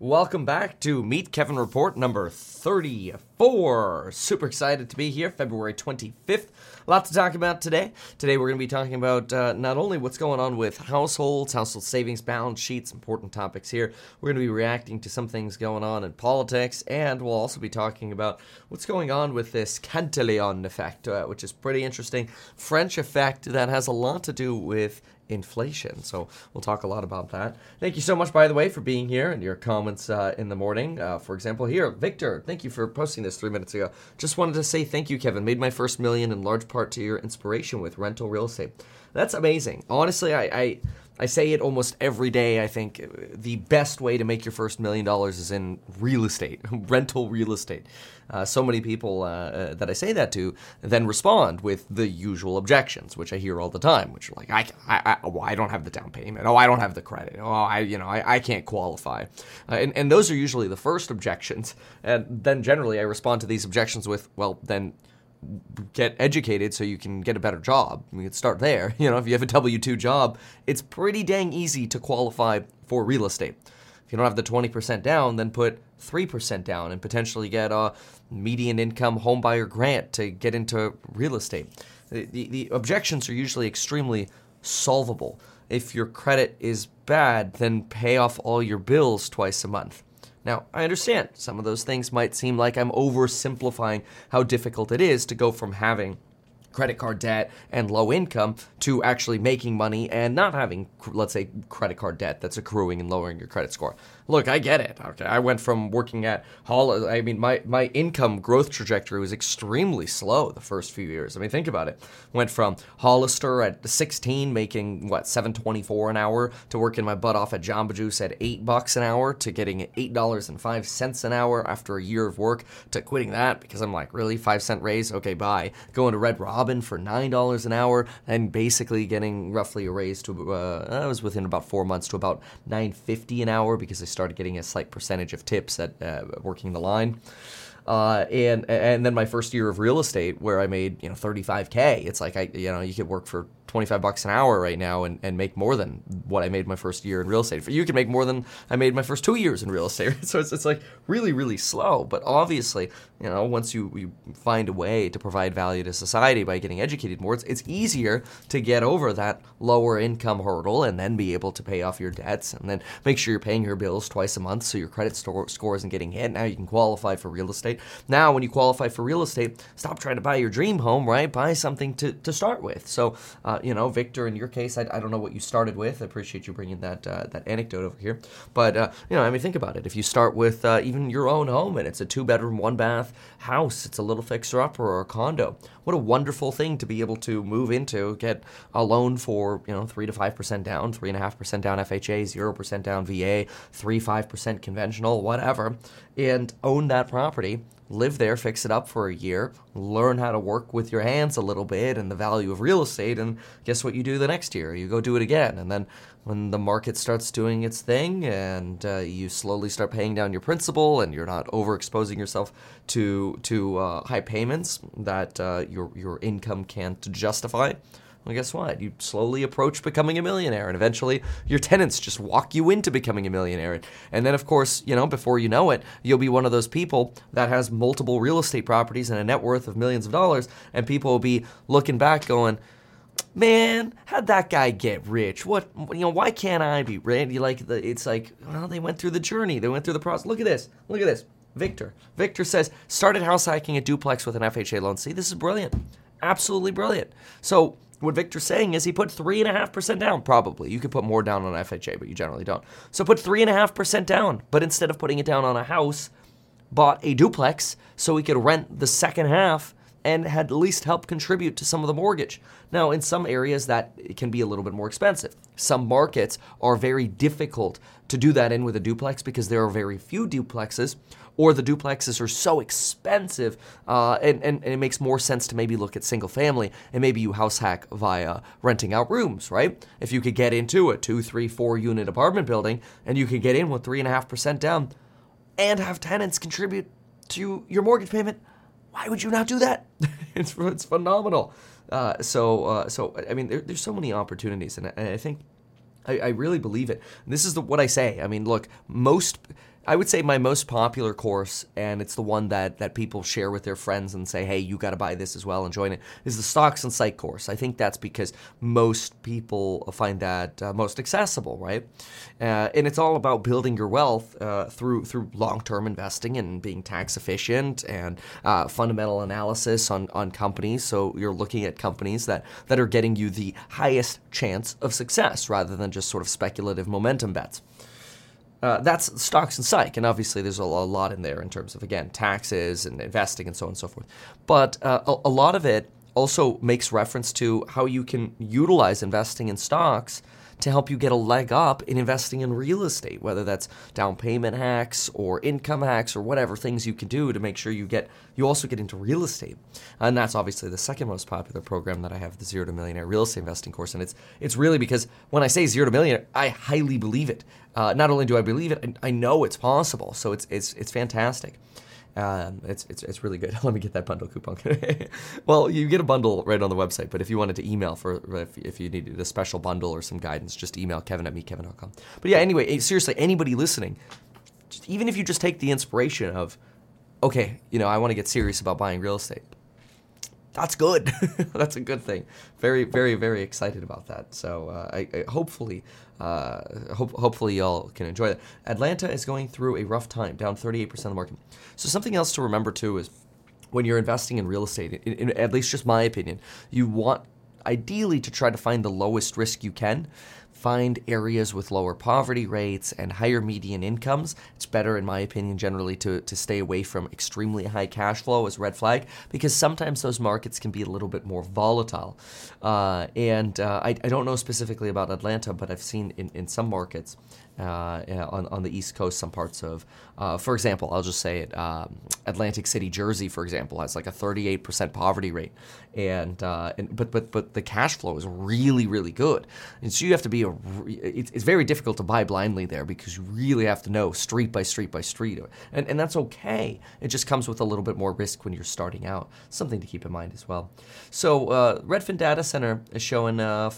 Welcome back to Meet Kevin Report number 34. Super excited to be here, February 25th. A lot to talk about today. Today we're going to be talking about uh, not only what's going on with households, household savings, balance sheets, important topics here. We're going to be reacting to some things going on in politics, and we'll also be talking about what's going on with this Cantillon effect, uh, which is pretty interesting. French effect that has a lot to do with inflation. So we'll talk a lot about that. Thank you so much, by the way, for being here and your comments uh, in the morning. Uh, for example, here, Victor, thank you for posting this three minutes ago. Just wanted to say thank you, Kevin. Made my first million in large part to your inspiration with rental real estate. That's amazing. Honestly, I, I I say it almost every day. I think the best way to make your first million dollars is in real estate, rental real estate. Uh, so many people uh, uh, that I say that to then respond with the usual objections, which I hear all the time, which are like, I, I, I, well, I don't have the down payment. Oh, I don't have the credit. Oh, I, you know, I, I can't qualify. Uh, and, and those are usually the first objections. And then generally I respond to these objections with, well, then get educated so you can get a better job. You can start there. You know, if you have a W 2 job, it's pretty dang easy to qualify for real estate. If you don't have the 20% down, then put 3% down and potentially get a median income homebuyer grant to get into real estate. The, the, the objections are usually extremely solvable. If your credit is bad, then pay off all your bills twice a month. Now, I understand some of those things might seem like I'm oversimplifying how difficult it is to go from having credit card debt and low income to actually making money and not having, let's say, credit card debt that's accruing and lowering your credit score. Look, I get it. Okay, I went from working at Hall. I mean, my my income growth trajectory was extremely slow the first few years. I mean, think about it. Went from Hollister at 16, making what 7.24 an hour, to working my butt off at Jamba Juice at eight bucks an hour, to getting eight dollars and five cents an hour after a year of work, to quitting that because I'm like, really five cent raise? Okay, bye. Going to Red Robin for nine dollars an hour, and basically getting roughly a raise to uh, I was within about four months to about 9.50 an hour because I started getting a slight percentage of tips at uh, working the line. Uh, and and then my first year of real estate where I made you know 35k. It's like I you know you could work for 25 bucks an hour right now and, and make more than what I made my first year in real estate. You can make more than I made my first two years in real estate. So it's, it's like really, really slow. But obviously, you know, once you, you find a way to provide value to society by getting educated more, it's, it's easier to get over that lower income hurdle and then be able to pay off your debts and then make sure you're paying your bills twice a month so your credit store, score isn't getting hit. Now you can qualify for real estate. Now, when you qualify for real estate, stop trying to buy your dream home, right? Buy something to, to start with. So, uh, you know, Victor, in your case, I, I don't know what you started with. I appreciate you bringing that uh, that anecdote over here. But uh, you know, I mean, think about it. If you start with uh, even your own home and it's a two bedroom, one bath house, it's a little fixer upper or a condo. What a wonderful thing to be able to move into, get a loan for you know three to five percent down, three and a half percent down FHA, zero percent down VA, three five percent conventional, whatever, and own that property live there, fix it up for a year, learn how to work with your hands a little bit and the value of real estate, and guess what you do the next year? You go do it again. And then when the market starts doing its thing and uh, you slowly start paying down your principal and you're not overexposing yourself to, to uh, high payments that uh, your, your income can't justify, well, guess what? You slowly approach becoming a millionaire, and eventually your tenants just walk you into becoming a millionaire. And then, of course, you know, before you know it, you'll be one of those people that has multiple real estate properties and a net worth of millions of dollars, and people will be looking back going, man, how'd that guy get rich? What you know? Why can't I be rich? You like the? It's like well, they went through the journey. They went through the process. Look at this. Look at this. Victor. Victor says started house hacking a duplex with an FHA loan. See, this is brilliant. Absolutely brilliant. So what Victor's saying is he put 3.5% down, probably. You could put more down on FHA, but you generally don't. So put 3.5% down, but instead of putting it down on a house, bought a duplex so he could rent the second half and had at least help contribute to some of the mortgage. Now, in some areas, that can be a little bit more expensive. Some markets are very difficult to do that in with a duplex because there are very few duplexes, or the duplexes are so expensive, uh, and, and, and, it makes more sense to maybe look at single family and maybe you house hack via renting out rooms, right? If you could get into a two, three, four unit apartment building and you could get in with three and a half percent down and have tenants contribute to your mortgage payment, why would you not do that? it's, it's phenomenal. Uh, so, uh, so I mean, there, there's so many opportunities, and I, I think I, I, really believe it. And this is the, what I say. I mean, look, most I would say my most popular course, and it's the one that, that people share with their friends and say, hey, you got to buy this as well and join it, is the Stocks and Psych course. I think that's because most people find that uh, most accessible, right? Uh, and it's all about building your wealth uh, through through long term investing and being tax efficient and uh, fundamental analysis on, on companies. So you're looking at companies that, that are getting you the highest chance of success rather than just sort of speculative momentum bets. Uh, that's stocks and psych, and obviously there's a, lot in there in terms of again taxes and investing and so on and so forth. But uh, a, a, lot of it also makes reference to how you can utilize investing in stocks to help you get a leg up in investing in real estate, whether that's down payment hacks or income hacks or whatever things you can do to make sure you get you also get into real estate. And that's obviously the second most popular program that I have, the Zero to Millionaire Real Estate Investing course. And it's it's really because when I say zero to millionaire, I highly believe it. Uh, not only do I believe it, I know it's possible. So it's it's it's fantastic. Um, it's, it's, it's really good. Let me get that bundle coupon. well, you get a bundle right on the website, but if you wanted to email for if, if you needed a special bundle or some guidance, just email kevin at meetkevin.com. But yeah, anyway, seriously, anybody listening, just, even if you just take the inspiration of, okay, you know, I want to get serious about buying real estate that's good. that's a good thing. Very, very, very excited about that. So uh, I, I, hopefully, uh, hope, hopefully y'all can enjoy that. Atlanta is going through a rough time, down 38% of the market. So something else to remember too is when you're investing in real estate, in, in, at least just my opinion, you want ideally to try to find the lowest risk you can find areas with lower poverty rates and higher median incomes. It's better, in my opinion, generally to, to stay away from extremely high cash flow as red flag because sometimes those markets can be a little bit more volatile. Uh, and uh, I, I don't know specifically about Atlanta, but I've seen in, in some markets uh, on, on the East Coast, some parts of, uh, for example, I'll just say it, um, Atlantic City, Jersey, for example, has like a 38% poverty rate, and, uh, and but but but the cash flow is really really good, and so you have to be a, it's, it's very difficult to buy blindly there because you really have to know street by street by street, and and that's okay. It just comes with a little bit more risk when you're starting out. Something to keep in mind as well. So uh, Redfin Data Center is showing uh,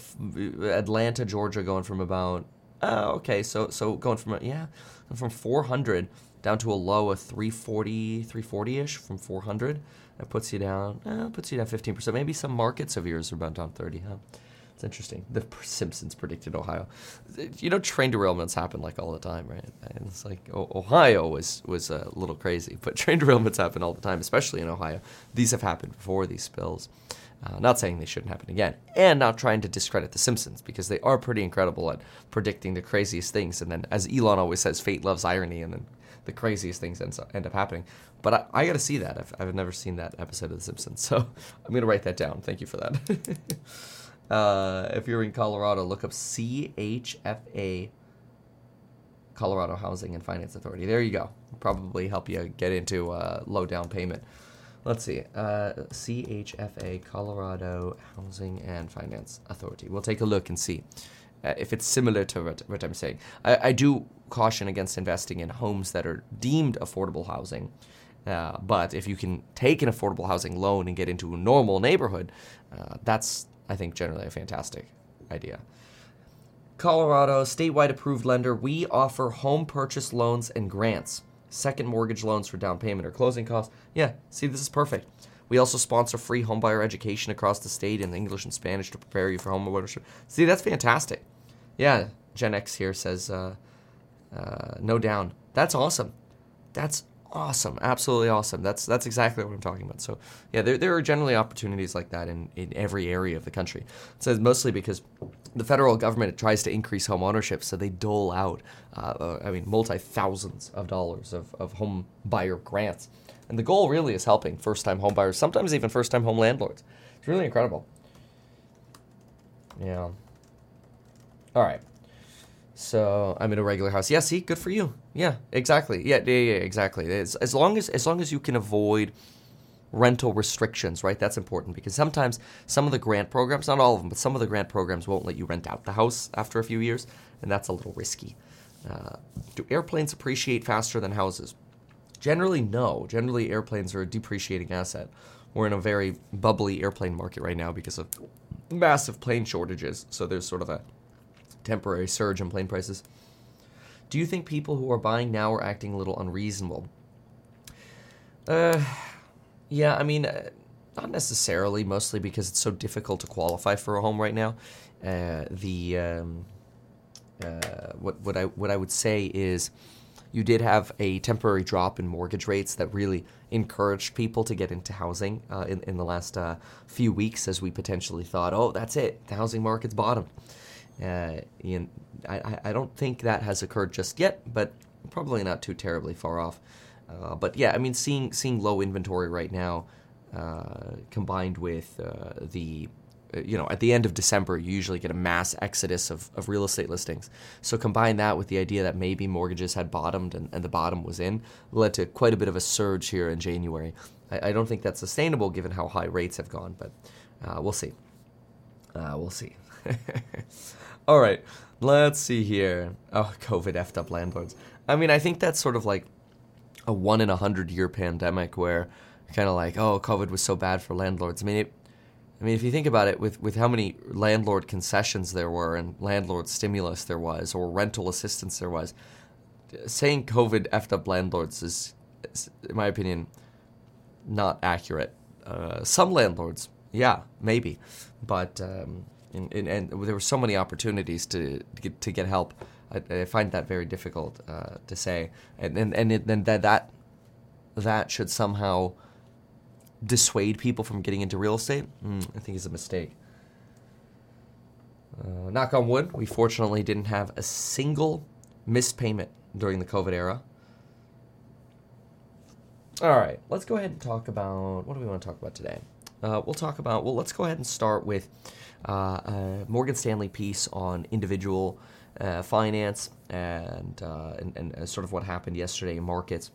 Atlanta, Georgia, going from about Oh, okay. So so going from yeah, from 400 down to a low of 340, 340-ish from 400. That puts you down, eh, puts you down 15%. Maybe some markets of yours are about down 30, huh? It's interesting. The Simpsons predicted Ohio. You know, train derailments happen like all the time, right? And it's like Ohio was was a little crazy, but train derailments happen all the time, especially in Ohio. These have happened before these spills. Uh, not saying they shouldn't happen again, and not trying to discredit The Simpsons because they are pretty incredible at predicting the craziest things. And then, as Elon always says, fate loves irony, and then the craziest things end, end up happening. But I, I got to see that. I've, I've, never seen that episode of The Simpsons, so I'm going to write that down. Thank you for that. uh, if you're in Colorado, look up CHFA, Colorado Housing and Finance Authority. There you go. Probably help you get into uh, low down payment. Let's see. Uh, CHFA, Colorado Housing and Finance Authority. We'll take a look and see uh, if it's similar to what, what I'm saying. I, I, do caution against investing in homes that are deemed affordable housing. Uh, but if you can take an affordable housing loan and get into a normal neighborhood, uh, that's, I think, generally a fantastic idea. Colorado, statewide approved lender, we offer home purchase loans and grants second mortgage loans for down payment or closing costs. Yeah, see, this is perfect. We also sponsor free homebuyer education across the state in English and Spanish to prepare you for home ownership. See, that's fantastic. Yeah, Gen X here says, uh, uh, no down. That's awesome. That's awesome. Absolutely awesome. That's that's exactly what I'm talking about. So yeah, there, there are generally opportunities like that in, in every area of the country. So mostly because the federal government tries to increase home ownership, so they dole out, uh, uh, I mean, multi thousands of dollars of, of home buyer grants. And the goal really is helping first time home buyers, sometimes even first time home landlords. It's really incredible. Yeah. All right. So I'm in a regular house. Yeah, see, good for you. Yeah, exactly. Yeah, yeah, yeah exactly. As, as long as as long as you can avoid rental restrictions, right? That's important because sometimes some of the grant programs, not all of them, but some of the grant programs won't let you rent out the house after a few years, and that's a little risky. Uh, do airplanes appreciate faster than houses? Generally, no. Generally, airplanes are a depreciating asset. We're in a very bubbly airplane market right now because of massive plane shortages, so there's sort of a temporary surge in plane prices. Do you think people who are buying now are acting a little unreasonable? Uh, yeah, I mean, uh, not necessarily, mostly because it's so difficult to qualify for a home right now. Uh, the um, uh, what what I what I would say is you did have a temporary drop in mortgage rates that really encouraged people to get into housing uh, in, in the last uh, few weeks as we potentially thought, oh, that's it, the housing market's bottomed. Uh, I, I don't think that has occurred just yet, but probably not too terribly far off. Uh, but yeah, I mean, seeing seeing low inventory right now, uh, combined with uh, the uh, you know, at the end of December, you usually get a mass exodus of, of real estate listings. So combine that with the idea that maybe mortgages had bottomed and, and the bottom was in, led to quite a bit of a surge here in January. I, I don't think that's sustainable given how high rates have gone, but uh, we'll see. Uh, we'll see. All right, let's see here. Oh, COVID effed up landlords. I mean, I think that's sort of like a one in a hundred year pandemic where kind of like, oh, COVID was so bad for landlords. I mean, it, I mean, if you think about it, with, with how many landlord concessions there were and landlord stimulus there was, or rental assistance there was, saying COVID effed up landlords is, is in my opinion, not accurate. Uh, some landlords, yeah, maybe, but um, and, and, and, there were so many opportunities to to get, to get help. I, I, find that very difficult uh, to say, and and and, that that that should somehow dissuade people from getting into real estate, mm, I think is a mistake. Uh, knock on wood, we fortunately didn't have a single missed payment during the COVID era. All right, let's go ahead and talk about what do we want to talk about today? Uh, we'll talk about, well, let's go ahead and start with uh, Morgan Stanley piece on individual uh, finance and, uh, and, and uh, sort of what happened yesterday in markets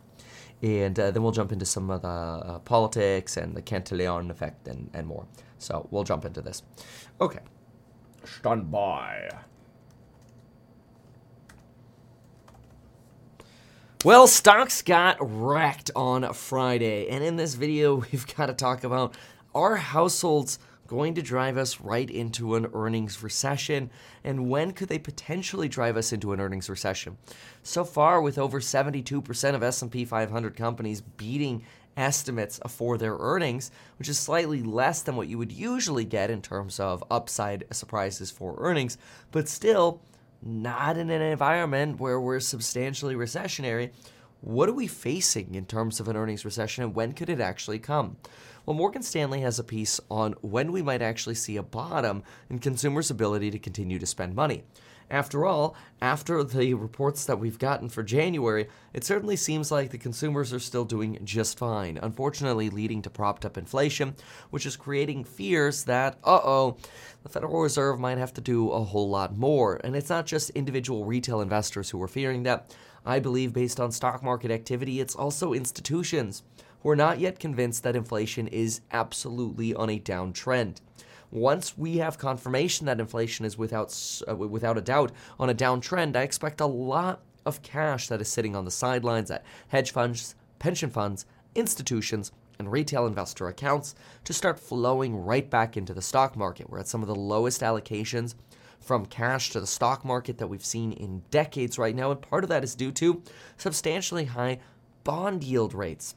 and uh, then we'll jump into some of the uh, politics and the Cantillon effect and, and more. So we'll jump into this. Okay. Stand by. Well, stocks got wrecked on Friday, and in this video, we've got to talk about our households going to drive us right into an earnings recession? And when could they potentially drive us into an earnings recession? So far, with over 72% of S&P 500 companies beating estimates for their earnings, which is slightly less than what you would usually get in terms of upside surprises for earnings, but still not in an environment where we're substantially recessionary. What are we facing in terms of an earnings recession and when could it actually come? Well, Morgan Stanley has a piece on when we might actually see a bottom in consumers' ability to continue to spend money. After all, after the reports that we've gotten for January, it certainly seems like the consumers are still doing just fine, unfortunately, leading to propped up inflation, which is creating fears that, uh oh, the Federal Reserve might have to do a whole lot more. And it's not just individual retail investors who are fearing that. I believe, based on stock market activity, it's also institutions who are not yet convinced that inflation is absolutely on a downtrend. Once we have confirmation that inflation is without uh, without a doubt on a downtrend, I expect a lot of cash that is sitting on the sidelines at hedge funds, pension funds, institutions, and retail investor accounts to start flowing right back into the stock market. We're at some of the lowest allocations from cash to the stock market that we've seen in decades right now, and part of that is due to substantially high bond yield rates.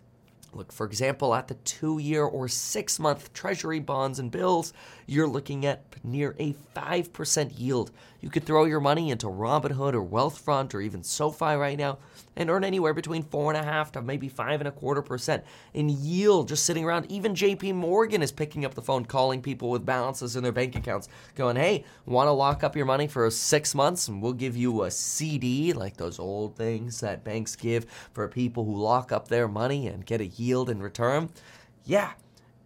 Look, for example, at the two year or six month Treasury bonds and bills, you're looking at near a 5% yield. You could throw your money into Robinhood or Wealthfront or even SoFi right now and earn anywhere between 4.5 to maybe five and a quarter percent in yield just sitting around. Even JP Morgan is picking up the phone, calling people with balances in their bank accounts, going, hey, want to lock up your money for six months and we'll give you a CD, like those old things that banks give for people who lock up their money and get a yield in return? Yeah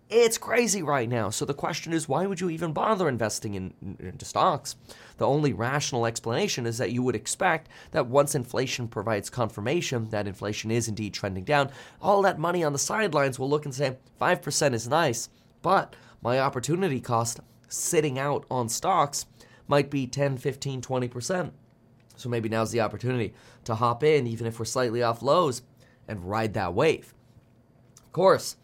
it's crazy right now. So the question is, why would you even bother investing in, into stocks? The only rational explanation is that you would expect that once inflation provides confirmation that inflation is indeed trending down, all that money on the sidelines will look and say, 5% is nice, but my opportunity cost sitting out on stocks might be 10, 15, 20%. So maybe now's the opportunity to hop in, even if we're slightly off lows, and ride that wave. Of course,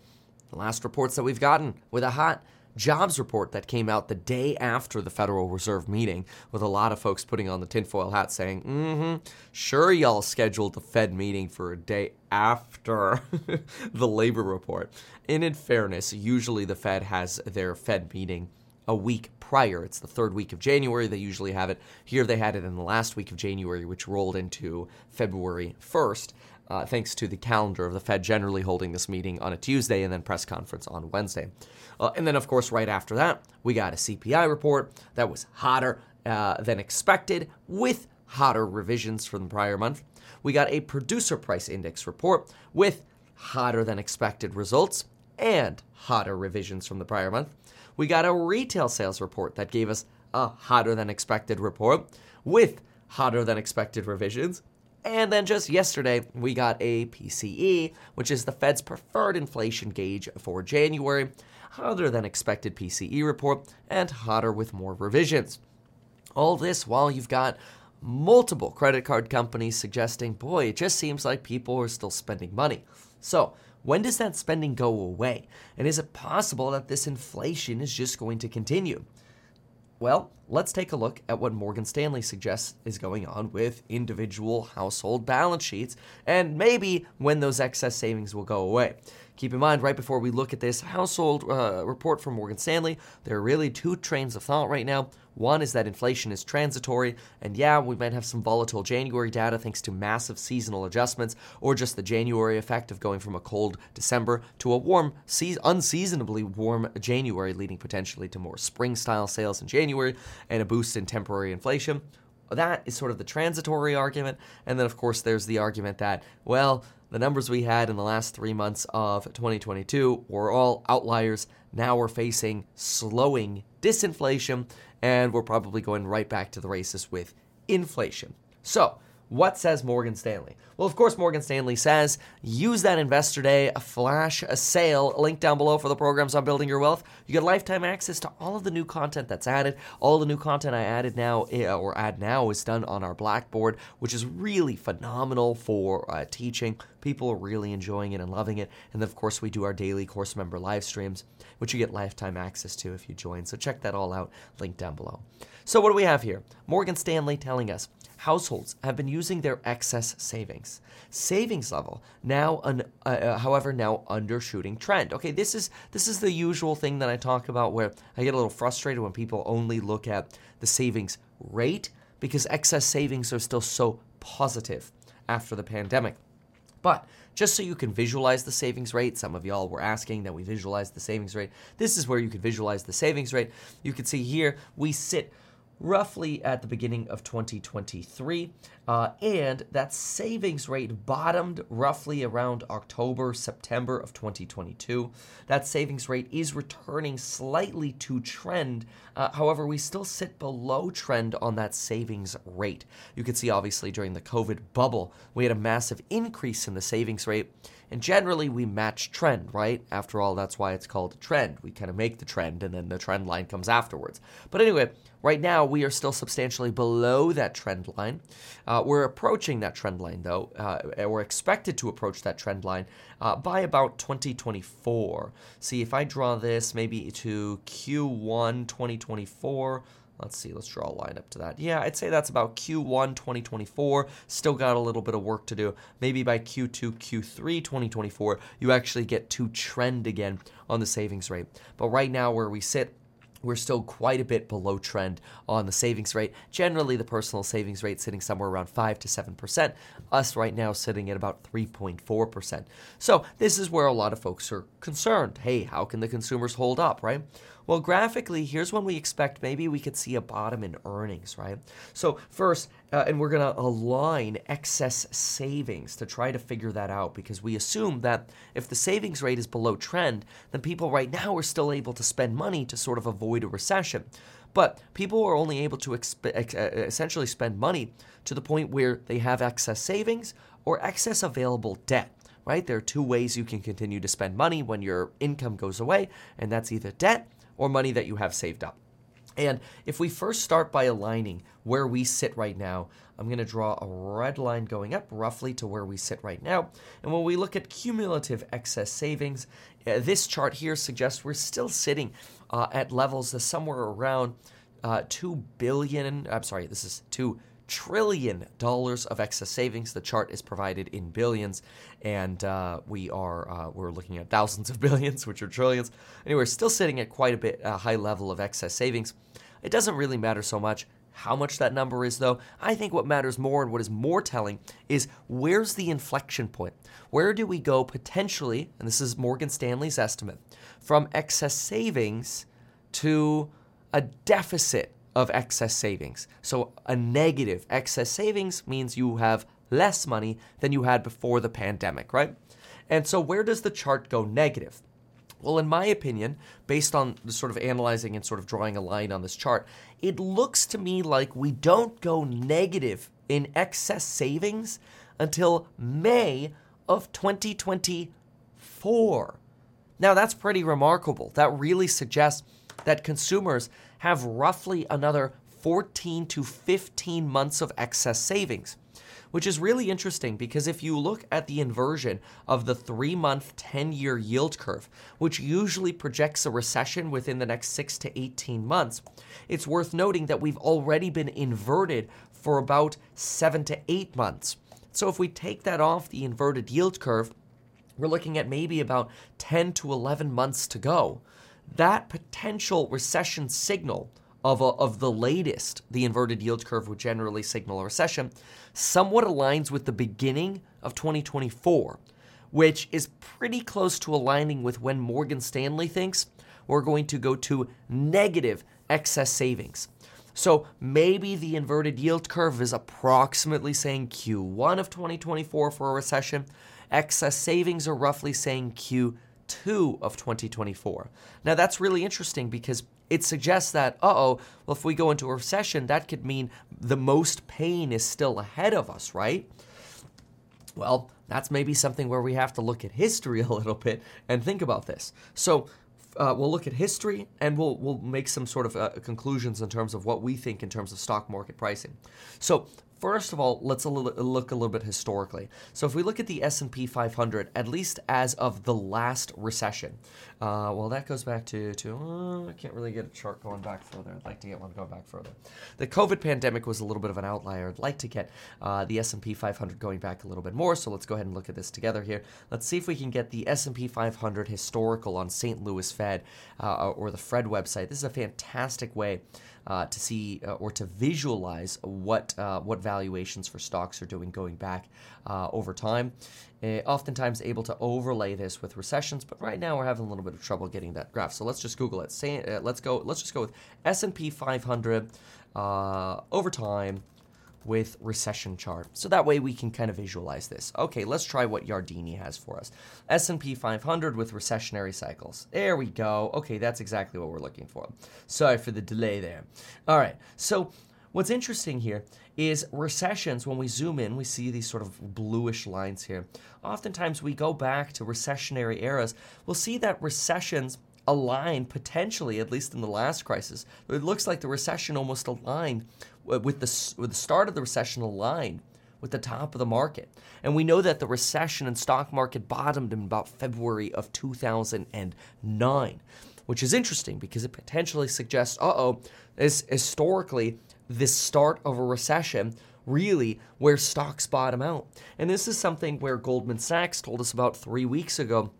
the last reports that we've gotten with a hot jobs report that came out the day after the Federal Reserve meeting, with a lot of folks putting on the tinfoil hat saying, mm hmm, sure, y'all scheduled the Fed meeting for a day after the labor report. And in fairness, usually the Fed has their Fed meeting a week prior. It's the third week of January. They usually have it. Here they had it in the last week of January, which rolled into February 1st uh, thanks to the calendar of the Fed generally holding this meeting on a Tuesday and then press conference on Wednesday. Uh, and then, of course, right after that, we got a CPI report that was hotter uh, than expected with hotter revisions from the prior month. We got a producer price index report with hotter than expected results and hotter revisions from the prior month. We got a retail sales report that gave us a hotter than expected report with hotter than expected revisions. And then just yesterday, we got a PCE, which is the Fed's preferred inflation gauge for January, hotter than expected PCE report, and hotter with more revisions. All this while you've got multiple credit card companies suggesting, boy, it just seems like people are still spending money. So, when does that spending go away? And is it possible that this inflation is just going to continue? Well, let's take a look at what Morgan Stanley suggests is going on with individual household balance sheets and maybe when those excess savings will go away. Keep in mind, right before we look at this household uh, report from Morgan Stanley, there are really two trains of thought right now. One is that inflation is transitory, and yeah, we might have some volatile January data thanks to massive seasonal adjustments, or just the January effect of going from a cold December to a warm, unseasonably warm January, leading potentially to more spring style sales in January and a boost in temporary inflation. That is sort of the transitory argument. And then, of course, there's the argument that, well, the numbers we had in the last three months of 2022 were all outliers. Now we're facing slowing disinflation, and we're probably going right back to the races with inflation. So, what says Morgan Stanley? Well, of course, Morgan Stanley says use that investor day, a flash, a sale, link down below for the programs on building your wealth. You get lifetime access to all of the new content that's added. All the new content I added now, eh, or add now, is done on our Blackboard, which is really phenomenal for uh, teaching. People are really enjoying it and loving it. And then, of course, we do our daily course member live streams, which you get lifetime access to if you join. So check that all out, link down below. So, what do we have here? Morgan Stanley telling us households have been using their excess savings. Savings level now, uh, uh, however, now undershooting trend. Okay, this is this is the usual thing that I talk about where I get a little frustrated when people only look at the savings rate because excess savings are still so positive after the pandemic. But just so you can visualize the savings rate, some of y'all were asking that we visualize the savings rate. This is where you can visualize the savings rate. You can see here we sit roughly at the beginning of 2023. Uh, and that savings rate bottomed roughly around October, September of 2022. That savings rate is returning slightly to trend. Uh, however, we still sit below trend on that savings rate. You can see, obviously, during the COVID bubble, we had a massive increase in the savings rate. And generally, we match trend, right? After all, that's why it's called a trend. We kind of make the trend, and then the trend line comes afterwards. But anyway, right now, we are still substantially below that trend line. Uh, we're approaching that trend line, though. Uh, we're expected to approach that trend line uh, by about 2024. See, if I draw this maybe to Q1 2024, Let's see, let's draw a line up to that. Yeah, I'd say that's about Q1 2024. Still got a little bit of work to do. Maybe by Q2, Q3 2024, you actually get to trend again on the savings rate. But right now, where we sit, we're still quite a bit below trend on the savings rate. Generally, the personal savings rate sitting somewhere around 5 to 7%. Us right now sitting at about 3.4%. So, this is where a lot of folks are concerned. Hey, how can the consumers hold up, right? Well, graphically, here's when we expect maybe we could see a bottom in earnings, right? So, first, uh, and we're going to align excess savings to try to figure that out because we assume that if the savings rate is below trend, then people right now are still able to spend money to sort of avoid a recession. But people are only able to exp- ex- uh, essentially spend money to the point where they have excess savings or excess available debt right? There are two ways you can continue to spend money when your income goes away, and that's either debt or money that you have saved up. And if we first start by aligning where we sit right now, I'm going to draw a red line going up roughly to where we sit right now. And when we look at cumulative excess savings, uh, this chart here suggests we're still sitting uh, at levels of somewhere around uh, 2 billion, I'm sorry, this is 2 trillion dollars of excess savings. The chart is provided in billions, and uh, we are uh, we're looking at thousands of billions, which are trillions. Anyway, we're still sitting at quite a bit a high level of excess savings. It doesn't really matter so much how much that number is, though. I think what matters more and what is more telling is where's the inflection point? Where do we go potentially, and this is Morgan Stanley's estimate, from excess savings to a deficit of excess savings. So a negative excess savings means you have less money than you had before the pandemic, right? And so where does the chart go negative? Well, in my opinion, based on the sort of analyzing and sort of drawing a line on this chart, it looks to me like we don't go negative in excess savings until May of 2024. Now, that's pretty remarkable. That really suggests that consumers have roughly another 14 to 15 months of excess savings, which is really interesting because if you look at the inversion of the three month, 10 year yield curve, which usually projects a recession within the next 6 to 18 months, it's worth noting that we've already been inverted for about 7 to 8 months. So if we take that off the inverted yield curve, we're looking at maybe about 10 to 11 months to go that potential recession signal of, a, of the latest, the inverted yield curve would generally signal a recession, somewhat aligns with the beginning of 2024, which is pretty close to aligning with when Morgan Stanley thinks we're going to go to negative excess savings. So maybe the inverted yield curve is approximately saying Q1 of 2024 for a recession. Excess savings are roughly saying Q2 2 of 2024. Now, that's really interesting because it suggests that, uh oh, well, if we go into a recession, that could mean the most pain is still ahead of us, right? Well, that's maybe something where we have to look at history a little bit and think about this. So, uh, we'll look at history and we'll we'll make some sort of uh, conclusions in terms of what we think in terms of stock market pricing. So First of all, let's a little, look a little bit historically. So if we look at the S&P 500, at least as of the last recession, uh, well, that goes back to, to uh, I can't really get a chart going back further. I'd like to get one going back further. The COVID pandemic was a little bit of an outlier. I'd like to get uh, the S&P 500 going back a little bit more. So let's go ahead and look at this together here. Let's see if we can get the S&P 500 historical on St. Louis Fed uh, or the Fred website. This is a fantastic way uh, to see uh, or to visualize what uh, what valuations for stocks are doing going back uh, over time. Uh, oftentimes able to overlay this with recessions, but right now we're having a little bit of trouble getting that graph. So let's just Google it. Say, uh, let's go. Let's just go with S&P 500 over time with recession chart. So that way we can kind of visualize this. Okay, let's try what Yardeni has for us. S&P 500 with recessionary cycles. There we go. Okay, that's exactly what we're looking for. Sorry for the delay there. All right. So what's interesting here is recessions when we zoom in we see these sort of bluish lines here oftentimes we go back to recessionary eras we'll see that recessions align potentially at least in the last crisis it looks like the recession almost aligned with the, with the start of the recession aligned with the top of the market. And we know that the recession and stock market bottomed in about February of 2009, which is interesting because it potentially suggests, uh oh, is historically this start of a recession really where stocks bottom out. And this is something where Goldman Sachs told us about three weeks ago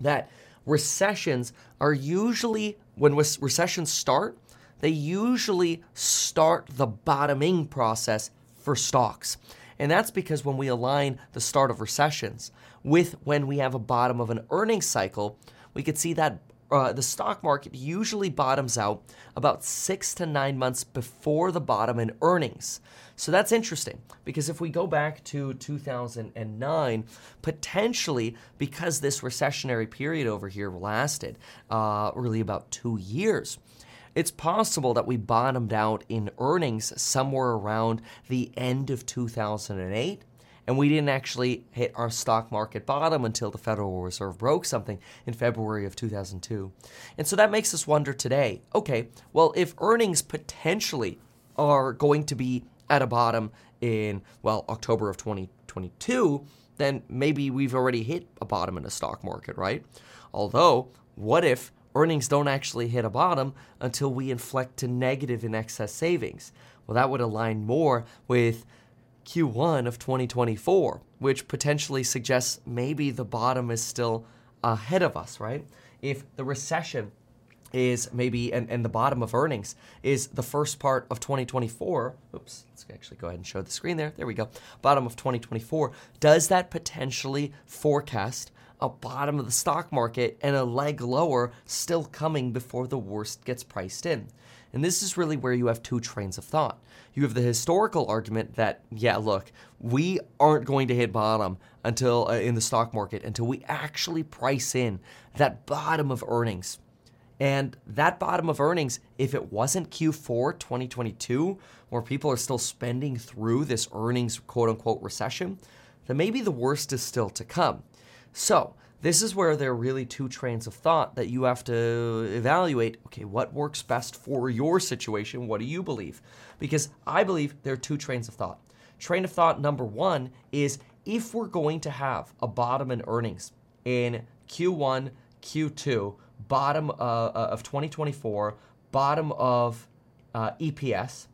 that recessions are usually, when recessions start, they usually start the bottoming process for stocks. And that's because when we align the start of recessions with when we have a bottom of an earnings cycle, we could see that uh, the stock market usually bottoms out about six to nine months before the bottom in earnings. So that's interesting because if we go back to 2009, potentially because this recessionary period over here lasted uh, really about two years, it's possible that we bottomed out in earnings somewhere around the end of 2008 And we didn't actually hit our stock market bottom until the Federal Reserve broke something in February of 2002. And so that makes us wonder today okay, well, if earnings potentially are going to be at a bottom in, well, October of 2022, then maybe we've already hit a bottom in the stock market, right? Although, what if earnings don't actually hit a bottom until we inflect to negative in excess savings? Well, that would align more with Q1 of 2024, which potentially suggests maybe the bottom is still ahead of us, right? If the recession is maybe, and, and the bottom of earnings is the first part of 2024. Oops, let's actually go ahead and show the screen there. There we go. Bottom of 2024. Does that potentially forecast a bottom of the stock market and a leg lower still coming before the worst gets priced in? And this is really where you have two trains of thought. You have the historical argument that, yeah, look, we aren't going to hit bottom until uh, in the stock market until we actually price in that bottom of earnings and that bottom of earnings, if it wasn't Q4 2022, where people are still spending through this earnings quote unquote recession, then maybe the worst is still to come. So, this is where there are really two trains of thought that you have to evaluate. Okay, what works best for your situation? What do you believe? Because I believe there are two trains of thought. Train of thought number one is if we're going to have a bottom in earnings in Q1, Q2, bottom uh, uh of 2024, bottom of uh, EPS,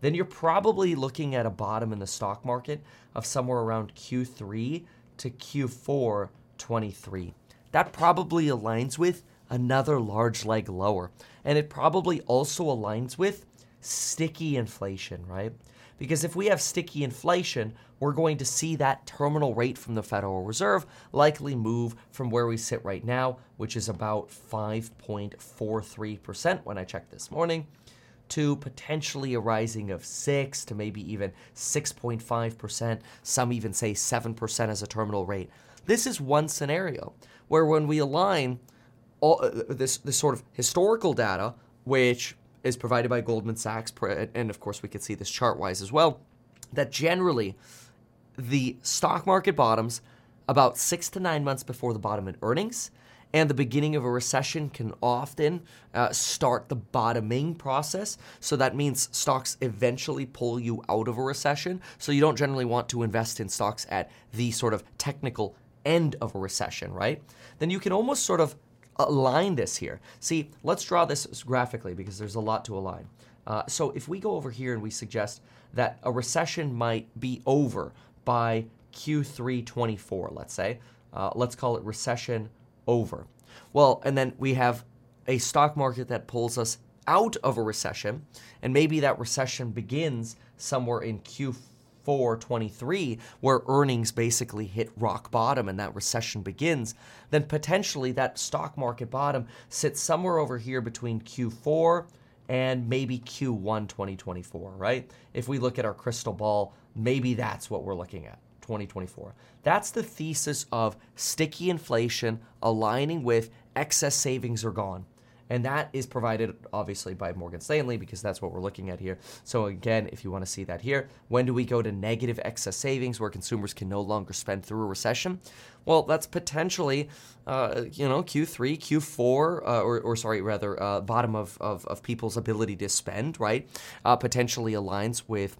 then you're probably looking at a bottom in the stock market of somewhere around Q3 to Q4 23. That probably aligns with another large leg lower. And it probably also aligns with sticky inflation, right? Because if we have sticky inflation, we're going to see that terminal rate from the Federal Reserve likely move from where we sit right now, which is about 5.43% when I checked this morning, to potentially a rising of 6 to maybe even 6.5%. Some even say 7% as a terminal rate. This is one scenario where when we align all, uh, this, this sort of historical data, which is provided by Goldman Sachs, and of course we could see this chart wise as well, that generally the stock market bottoms about six to nine months before the bottom in earnings. And the beginning of a recession can often uh, start the bottoming process. So that means stocks eventually pull you out of a recession. So you don't generally want to invest in stocks at the sort of technical end of a recession, right? Then you can almost sort of align this here. See, let's draw this graphically because there's a lot to align. Uh, so if we go over here and we suggest that a recession might be over by Q3 24, let's say, uh, let's call it recession over. Well, and then we have a stock market that pulls us out of a recession, and maybe that recession begins somewhere in Q4 23, where earnings basically hit rock bottom and that recession begins, then potentially that stock market bottom sits somewhere over here between Q4 and maybe Q1 2024, right? If we look at our crystal ball, maybe that's what we're looking at. 2024. That's the thesis of sticky inflation aligning with excess savings are gone. And that is provided obviously by Morgan Stanley because that's what we're looking at here. So, again, if you want to see that here, when do we go to negative excess savings where consumers can no longer spend through a recession? Well, that's potentially, uh, you know, Q3, Q4, uh, or, or, sorry, rather, uh, bottom of, of, of, people's ability to spend, right? Uh, potentially aligns with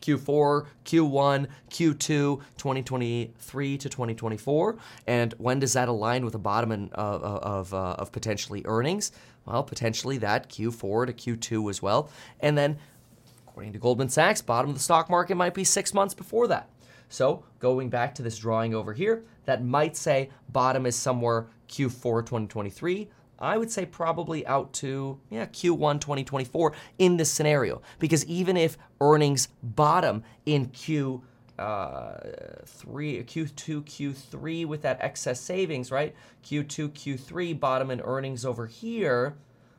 Q4, Q1, Q2, 2023 to 2024. And when does that align with the bottom in, uh, of, uh, of potentially earnings? Well, potentially that Q4 to Q2 as well. And then, according to Goldman Sachs, bottom of the stock market might be six months before that. So, going back to this drawing over here, that might say bottom is somewhere Q4 2023, I would say probably out to yeah Q1 2024 in this scenario because even if earnings bottom in Q uh, three Q2 Q3 with that excess savings right Q2 Q3 bottom in earnings over here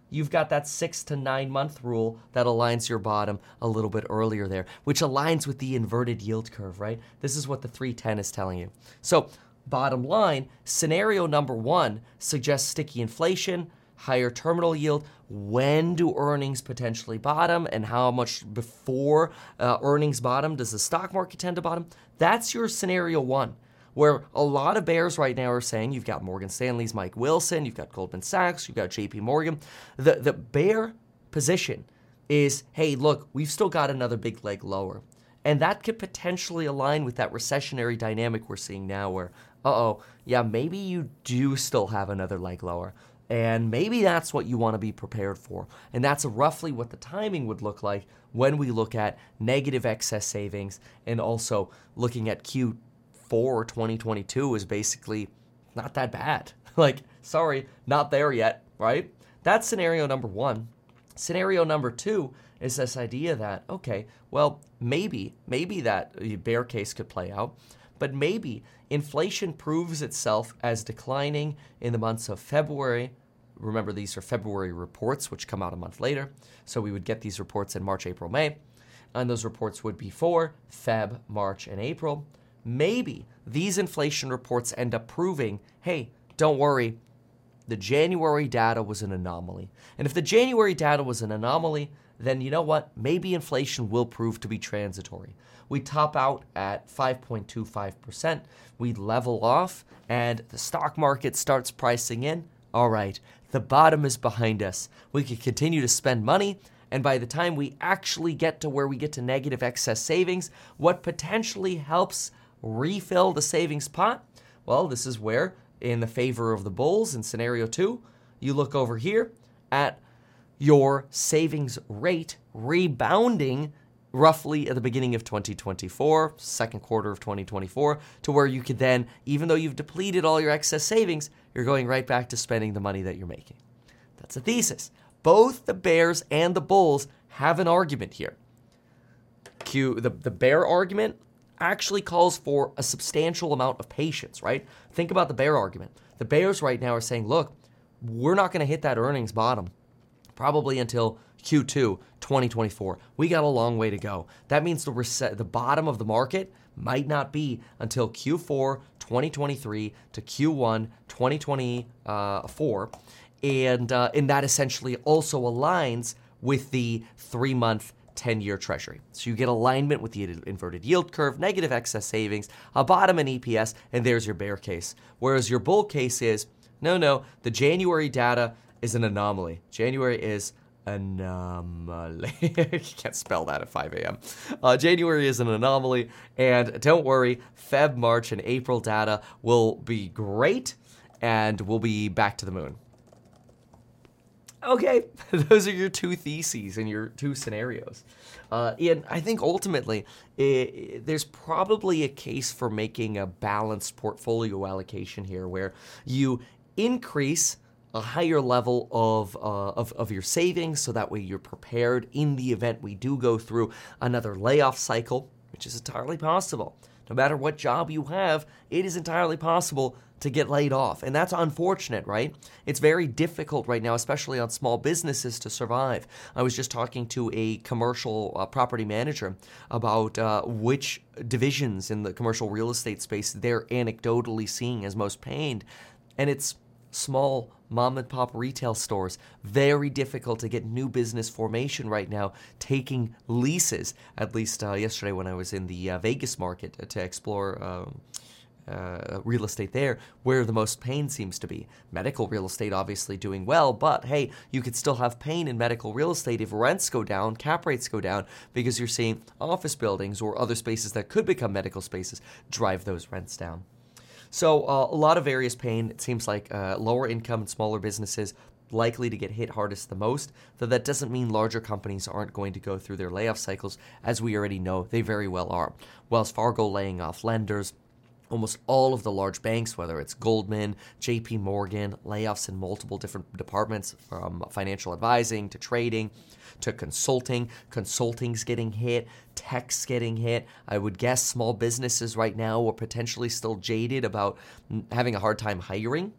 you've got that six to nine month rule that aligns your bottom a little bit earlier there, which aligns with the inverted yield curve, right? This is what the 310 is telling you. So Bottom line, scenario number one suggests sticky inflation. higher terminal yield. When do earnings potentially bottom, and how much before uh, earnings bottom does the stock market tend to bottom? That's your scenario one where a lot of bears right now are saying you've got Morgan Stanley's Mike Wilson, you've got Goldman Sachs, you've got JP Morgan. The the bear position is, hey, look, we've still got another big leg lower. And that could potentially align with that recessionary dynamic we're seeing now where, uh-oh, yeah, maybe you do still have another leg lower. And maybe that's what you want to be prepared for. And that's roughly what the timing would look like when we look at negative excess savings and also looking at Q4 2022 is basically not that bad. like, sorry, not there yet, right? That's scenario number one. Scenario number two is this idea that, okay, well, maybe, maybe that uh, bear case could play out, but maybe inflation proves itself as declining in the months of February. Remember, these are February reports, which come out a month later. So we would get these reports in March, April, May. And those reports would be for Feb, March, and April. Maybe these inflation reports end up proving hey, don't worry, the January data was an anomaly. And if the January data was an anomaly, then you know what? Maybe inflation will prove to be transitory. We top out at 5.25%, we level off, and the stock market starts pricing in. All right, the bottom is behind us. We can continue to spend money. And by the time we actually get to where we get to negative excess savings, what potentially helps refill the savings pot? Well, this is where, in the favor of the bulls in scenario two, you look over here at your savings rate rebounding roughly at the beginning of 2024, second quarter of 2024, to where you could then, even though you've depleted all your excess savings, you're going right back to spending the money that you're making. That's a thesis. Both the bears and the bulls have an argument here. Q, the, the bear argument actually calls for a substantial amount of patience, right? Think about the bear argument. The bears right now are saying, look, we're not going to hit that earnings bottom probably until Q2 2024. We got a long way to go. That means the reset, the bottom of the market might not be until Q4 2023 to Q1 2024, and uh, and that essentially also aligns with the three month 10 year treasury. So you get alignment with the inverted yield curve, negative excess savings, a bottom in EPS, and there's your bear case. Whereas your bull case is no, no, the January data is an anomaly. January is anomaly. you can't spell that at 5 a.m. Uh, January is an anomaly, and don't worry, Feb, March, and April data will be great, and we'll be back to the moon. Okay, those are your two theses and your two scenarios. Uh, and I think ultimately, it, there's probably a case for making a balanced portfolio allocation here where you increase a higher level of, uh, of, of your savings so that way you're prepared in the event we do go through another layoff cycle, which is entirely possible. No matter what job you have, it is entirely possible to get laid off. And that's unfortunate, right? It's very difficult right now, especially on small businesses, to survive. I was just talking to a commercial uh, property manager about uh, which divisions in the commercial real estate space they're anecdotally seeing as most pained. And it's small mom and pop retail stores. Very difficult to get new business formation right now, taking leases. At least uh, yesterday when I was in the uh, Vegas market to explore. Um, uh, real estate there where the most pain seems to be. Medical real estate obviously doing well, but hey, you could still have pain in medical real estate if rents go down, cap rates go down, because you're seeing office buildings or other spaces that could become medical spaces drive those rents down. So uh, a lot of various pain. It seems like uh, lower income and smaller businesses likely to get hit hardest the most, though that doesn't mean larger companies aren't going to go through their layoff cycles, as we already know they very well are. Wells Fargo laying off lenders, almost all of the large banks, whether it's Goldman, JP Morgan, layoffs in multiple different departments from financial advising to trading to consulting. Consulting's getting hit, tech's getting hit. I would guess small businesses right now are potentially still jaded about having a hard time hiring.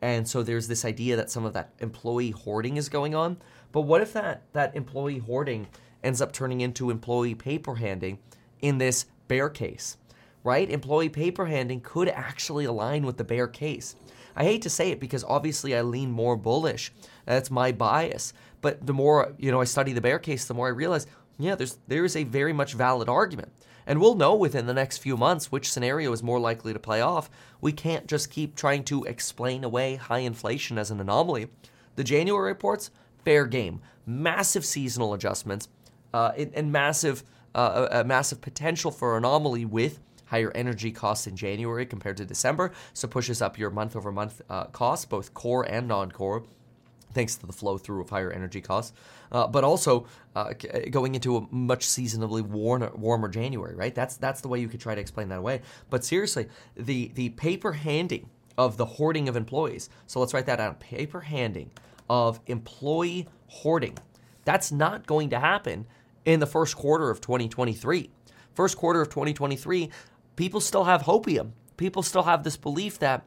And so there's this idea that some of that employee hoarding is going on. But what if that, that employee hoarding ends up turning into employee paper handing in this bear case? Right? Employee paper handing could actually align with the bear case. I hate to say it because obviously I lean more bullish. That's my bias. But the more, you know, I study the bear case, the more I realize, yeah, there's there is a very much valid argument. And we'll know within the next few months which scenario is more likely to play off. We can't just keep trying to explain away high inflation as an anomaly. The January reports, fair game. Massive seasonal adjustments uh, and, and, massive, uh, a, a massive potential for anomaly with higher energy costs in January compared to December, so pushes up your month over month uh, costs, both core and non core thanks to the flow through of higher energy costs, uh, but also uh, going into a much seasonably warmer, warmer January, right? That's that's the way you could try to explain that away. But seriously, the the paper handing of the hoarding of employees. So let's write that down: paper handing of employee hoarding. That's not going to happen in the first quarter of 2023. First quarter of 2023, people still have hopium. People still have this belief that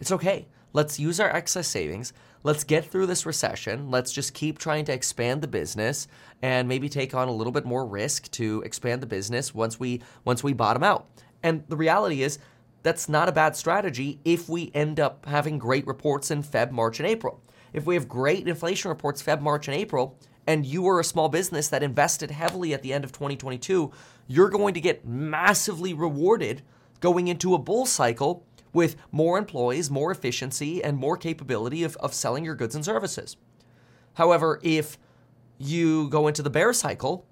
it's okay. Let's use our excess savings. Let's get through this recession. Let's just keep trying to expand the business and maybe take on a little bit more risk to expand the business once we once we bottom out. And the reality is that's not a bad strategy if we end up having great reports in Feb, March, and April. If we have great inflation reports Feb, March, and April, and you are a small business that invested heavily at the end of 2022, you're going to get massively rewarded going into a bull cycle with more employees, more efficiency, and more capability of, of selling your goods and services. However, if you go into the bear cycle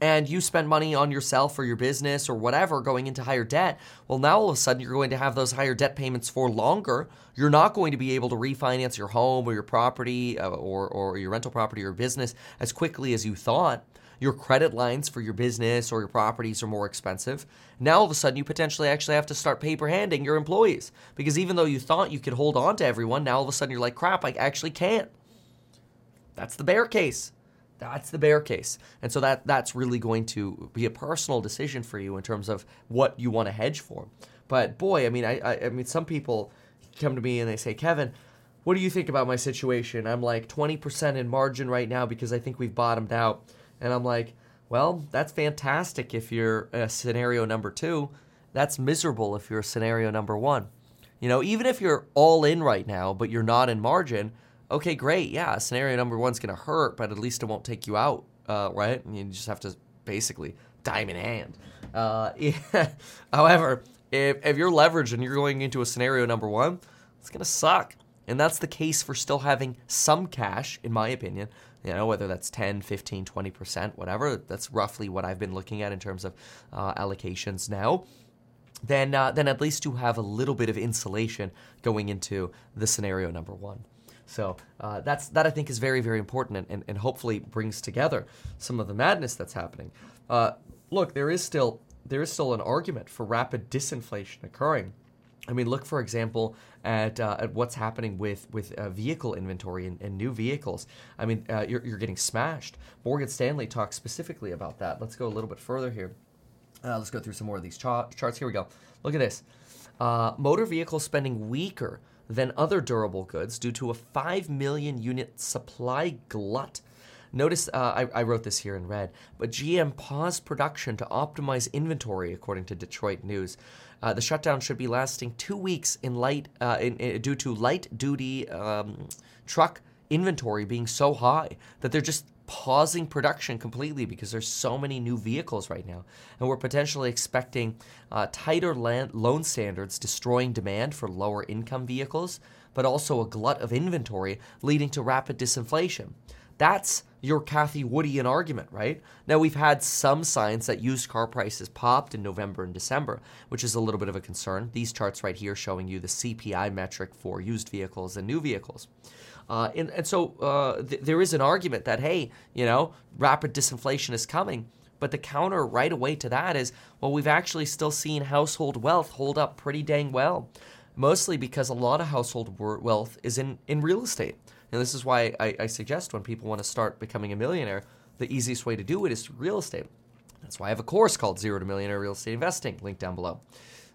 and you spend money on yourself or your business or whatever going into higher debt, well, now all of a sudden you're going to have those higher debt payments for longer. You're not going to be able to refinance your home or your property uh, or, or your rental property or business as quickly as you thought. Your credit lines for your business or your properties are more expensive. Now all of a sudden you potentially actually have to start paper handing your employees because even though you thought you could hold on to everyone, now all of a sudden you're like, crap, I actually can't. That's the bear case. That's the bear case. And so that that's really going to be a personal decision for you in terms of what you want to hedge for. But boy, I mean, I, I, I mean, some people come to me and they say, Kevin, what do you think about my situation? I'm like 20% in margin right now because I think we've bottomed out. And I'm like, well, that's fantastic if you're a scenario number two. That's miserable if you're scenario number one. You know, even if you're all in right now, but you're not in margin, okay, great. Yeah, scenario number one's going to hurt, but at least it won't take you out, uh, right? And you just have to basically diamond hand. Uh, yeah. However, if, if you're leveraged and you're going into a scenario number one, it's going to suck. And that's the case for still having some cash, in my opinion. You know, whether that's 10, 15, 20%, whatever. That's roughly what I've been looking at in terms of uh, allocations now then uh, then at least you have a little bit of insulation going into the scenario number one. So uh, that's that I think is very very important and, and, hopefully brings together some of the madness that's happening. Uh, look, there is still there is still an argument for rapid disinflation occurring. I mean, look for example at uh, at what's happening with with uh, vehicle inventory and, and, new vehicles. I mean, uh, you're you're getting smashed. Morgan Stanley talks specifically about that. Let's go a little bit further here. Uh, let's go through some more of these charts. Here we go. Look at this. motor vehicle spending weaker than other durable goods due to a 5 million unit supply glut. Notice uh, I, I, wrote this here in red, but GM paused production to optimize inventory, according to Detroit News. Uh, the shutdown should be lasting two weeks in light uh, in, in, due to light duty um, truck inventory being so high that they're just pausing production completely because there's so many new vehicles right now. And we're potentially expecting uh, tighter land, loan standards destroying demand for lower income vehicles, but also a glut of inventory leading to rapid disinflation. That's your Cathie Woodian argument, right? Now, we've had some signs that used car prices popped in November and December, which is a little bit of a concern. These charts right here showing you the CPI metric for used vehicles and new vehicles. Uh, and, and so uh, th- there is an argument that, hey, you know, rapid disinflation is coming. But the counter right away to that is, well, we've actually still seen household wealth hold up pretty dang well, mostly because a lot of household wealth is in, in real estate. And this is why I, I suggest when people want to start becoming a millionaire, the easiest way to do it is real estate. That's why I have a course called Zero to Millionaire Real Estate Investing, link down below.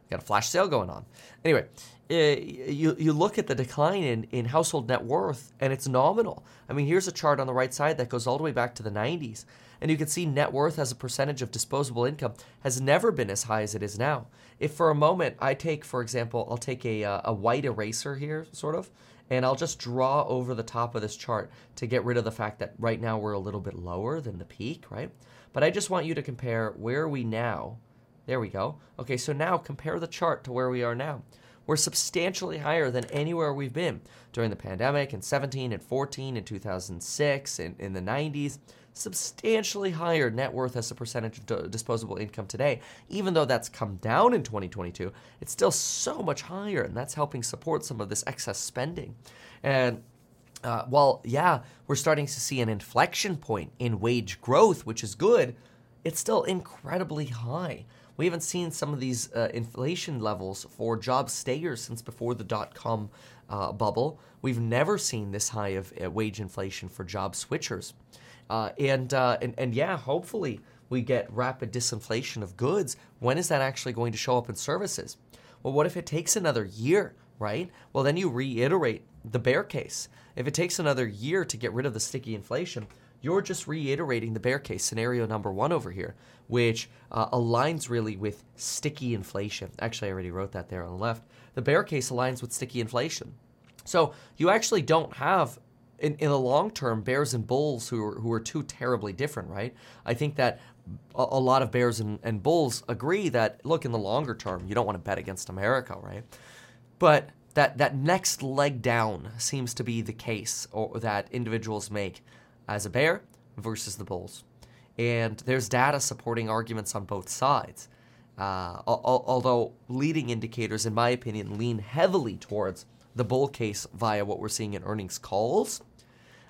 got a flash sale going on. Anyway, uh, you you look at the decline in, in household net worth and it's nominal. I mean, here's a chart on the right side that goes all the way back to the 90s. And you can see net worth as a percentage of disposable income has never been as high as it is now. If for a moment I take, for example, I'll take a, uh, a white eraser here, sort of, and I'll just draw over the top of this chart to get rid of the fact that right now we're a little bit lower than the peak, right? But I just want you to compare where we now. There we go. Okay, so now compare the chart to where we are now. We're substantially higher than anywhere we've been during the pandemic in 17 and 14 and 2006 and in the 90s substantially higher net worth as a percentage of disposable income today. Even though that's come down in 2022, it's still so much higher, and that's helping support some of this excess spending. And uh, well, yeah, we're starting to see an inflection point in wage growth, which is good. It's still incredibly high. We haven't seen some of these uh, inflation levels for job stayers since before the dot com uh, bubble. We've never seen this high of uh, wage inflation for job switchers. Uh, and, uh, and and yeah, hopefully we get rapid disinflation of goods. When is that actually going to show up in services? Well, what if it takes another year, right? Well, then you reiterate the bear case. If it takes another year to get rid of the sticky inflation, you're just reiterating the bear case scenario number one over here, which uh, aligns really with sticky inflation. Actually, I already wrote that there on the left. The bear case aligns with sticky inflation. So you actually don't have in, in the long term, bears and bulls who are, who are too terribly different, right? I think that a, a lot of bears and, and bulls agree that, look, in the longer term, you don't want to bet against America, right? But that, that next leg down seems to be the case or that individuals make as a bear versus the bulls. And there's data supporting arguments on both sides. Uh, although leading indicators, in my opinion, lean heavily towards the bull case via what we're seeing in earnings calls,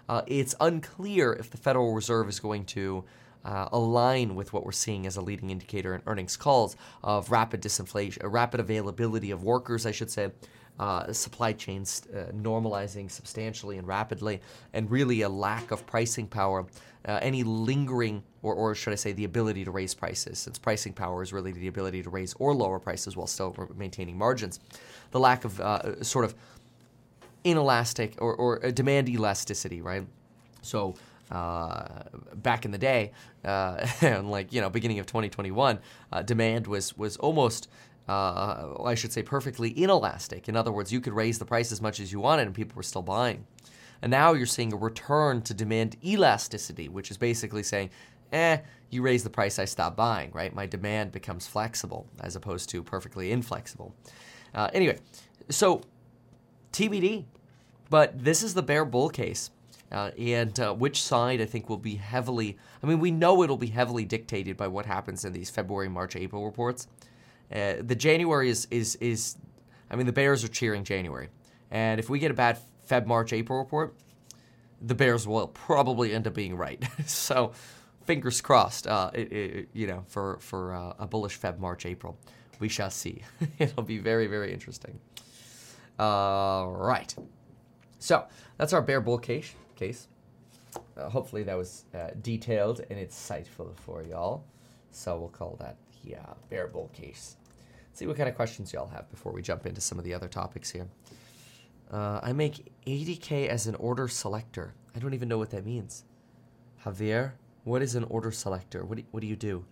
uh, it's unclear if the Federal Reserve is going to uh, align with what we're seeing as a leading indicator in earnings calls of rapid disinflation, uh, rapid availability of workers, I should say, uh, supply chains uh, normalizing substantially and rapidly, and really a lack of pricing power. Uh, any lingering, or, or should I say, the ability to raise prices, since pricing power is really the ability to raise or lower prices while still maintaining margins. The lack of sort of inelastic or, or demand elasticity, right? So uh, back in the day, uh, like you know, beginning of 2021, uh, demand was was almost. Uh, I should say perfectly inelastic. In other words, you could raise the price as much as you wanted and people were still buying. And now you're seeing a return to demand elasticity, which is basically saying, eh, you raise the price, I stop buying, right? My demand becomes flexible as opposed to perfectly inflexible. Uh, anyway, so TBD. But this is the bear bull case. Uh, and uh, which side I think will be heavily, I mean, we know it'll be heavily dictated by what happens in these February, March, April reports. Uh, the January is, is, is, I mean, the Bears are cheering January. And if we get a bad Feb, March, April report, the Bears will probably end up being right. so fingers crossed, uh, it, it, you know, for, for uh, a bullish Feb, March, April. We shall see. It'll be very, very interesting. All right. So that's our bear bull case. case. Uh, hopefully that was uh, detailed and insightful for y'all. So we'll call that yeah bear bull case. Let's see what kind of questions y'all have before we jump into some of the other topics here. Uh, I make 80k as an order selector. I don't even know what that means. Javier, what is an order selector? What do, what do you do?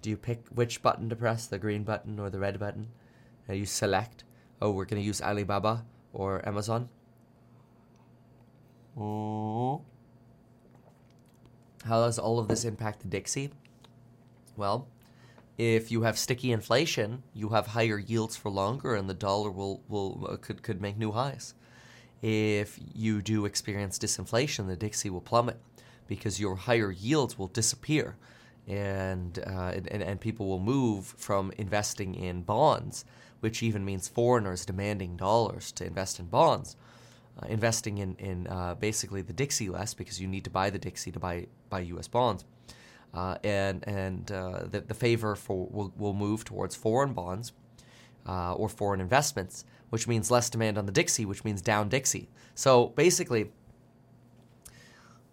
Do you pick which button to press, the green button or the red button? And you select, oh, we're going to use Alibaba or Amazon. How does all of this impact the Dixie? Well, if you have sticky inflation, you have higher yields for longer, and the dollar will will uh, could could make new highs. If you do experience disinflation, the Dixie will plummet because your higher yields will disappear, and uh, and, and people will move from investing in bonds, which even means foreigners demanding dollars to invest in bonds uh, investing in, in uh, basically the Dixie less because you need to buy the Dixie to buy, buy U.S. bonds. Uh, and and uh, the, the favor for will, will move towards foreign bonds uh, or foreign investments, which means less demand on the Dixie, which means down Dixie. So basically,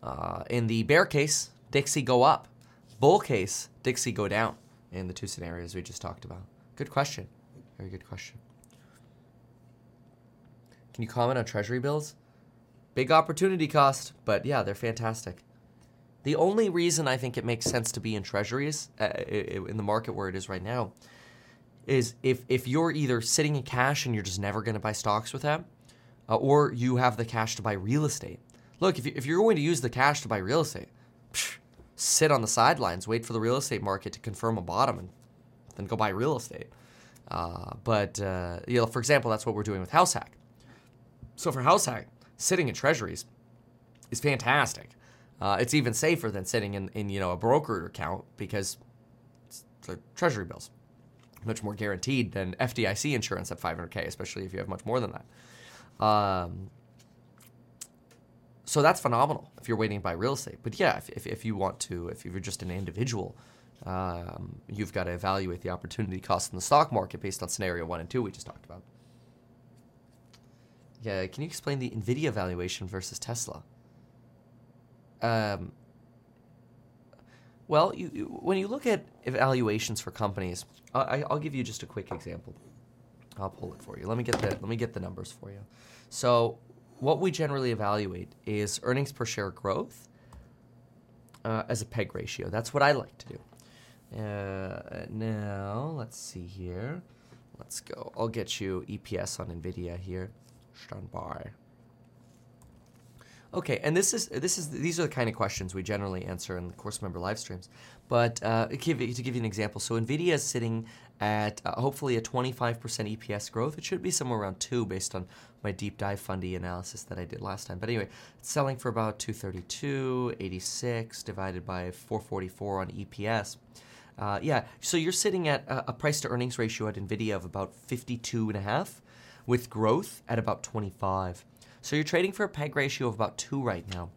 uh, in the bear case, Dixie go up. Bull case, Dixie go down in the two scenarios we just talked about. Good question. Very good question. Can you comment on treasury bills? Big opportunity cost, but yeah, they're fantastic. The only reason I think it makes sense to be in treasuries uh, in the market where it is right now is if, if you're either sitting in cash and you're just never going to buy stocks with that, uh, or you have the cash to buy real estate. Look, if, you, if you're going to use the cash to buy real estate, psh, sit on the sidelines, wait for the real estate market to confirm a bottom, and then go buy real estate. Uh, but uh, you know, for example, that's what we're doing with House Hack. So for House Hack, sitting in treasuries is fantastic. Uh, it's even safer than sitting in, in you know a broker account because it's treasury bills much more guaranteed than FDIC insurance at 500k, especially if you have much more than that. Um, so that's phenomenal if you're waiting to buy real estate. But yeah, if, if, if you want to, if you're just an individual, um, you've got to evaluate the opportunity cost in the stock market based on scenario one and two we just talked about. Yeah, can you explain the Nvidia valuation versus Tesla? Um, well, you, you, when you look at evaluations for companies, I, will give you just a quick example. I'll pull it for you. Let me get the let me get the numbers for you. So, what we generally evaluate is earnings per share growth uh, as a PEG ratio. That's what I like to do. Uh, now, let's see here. Let's go. I'll get you EPS on Nvidia here. Stand by. Okay, and this is this is these are the kind of questions we generally answer in the course member live streams. But uh, to, give, you an example, so Nvidia is sitting at uh, hopefully a 25% EPS growth. It should be somewhere around two based on my deep dive fundy analysis that I did last time. But anyway, it's selling for about 232, 86 divided by 444 on EPS. Uh, yeah, so you're sitting at a, a price to earnings ratio at Nvidia of about 52 and a half, with growth at about 25. So you're trading for a PEG ratio of about two right now.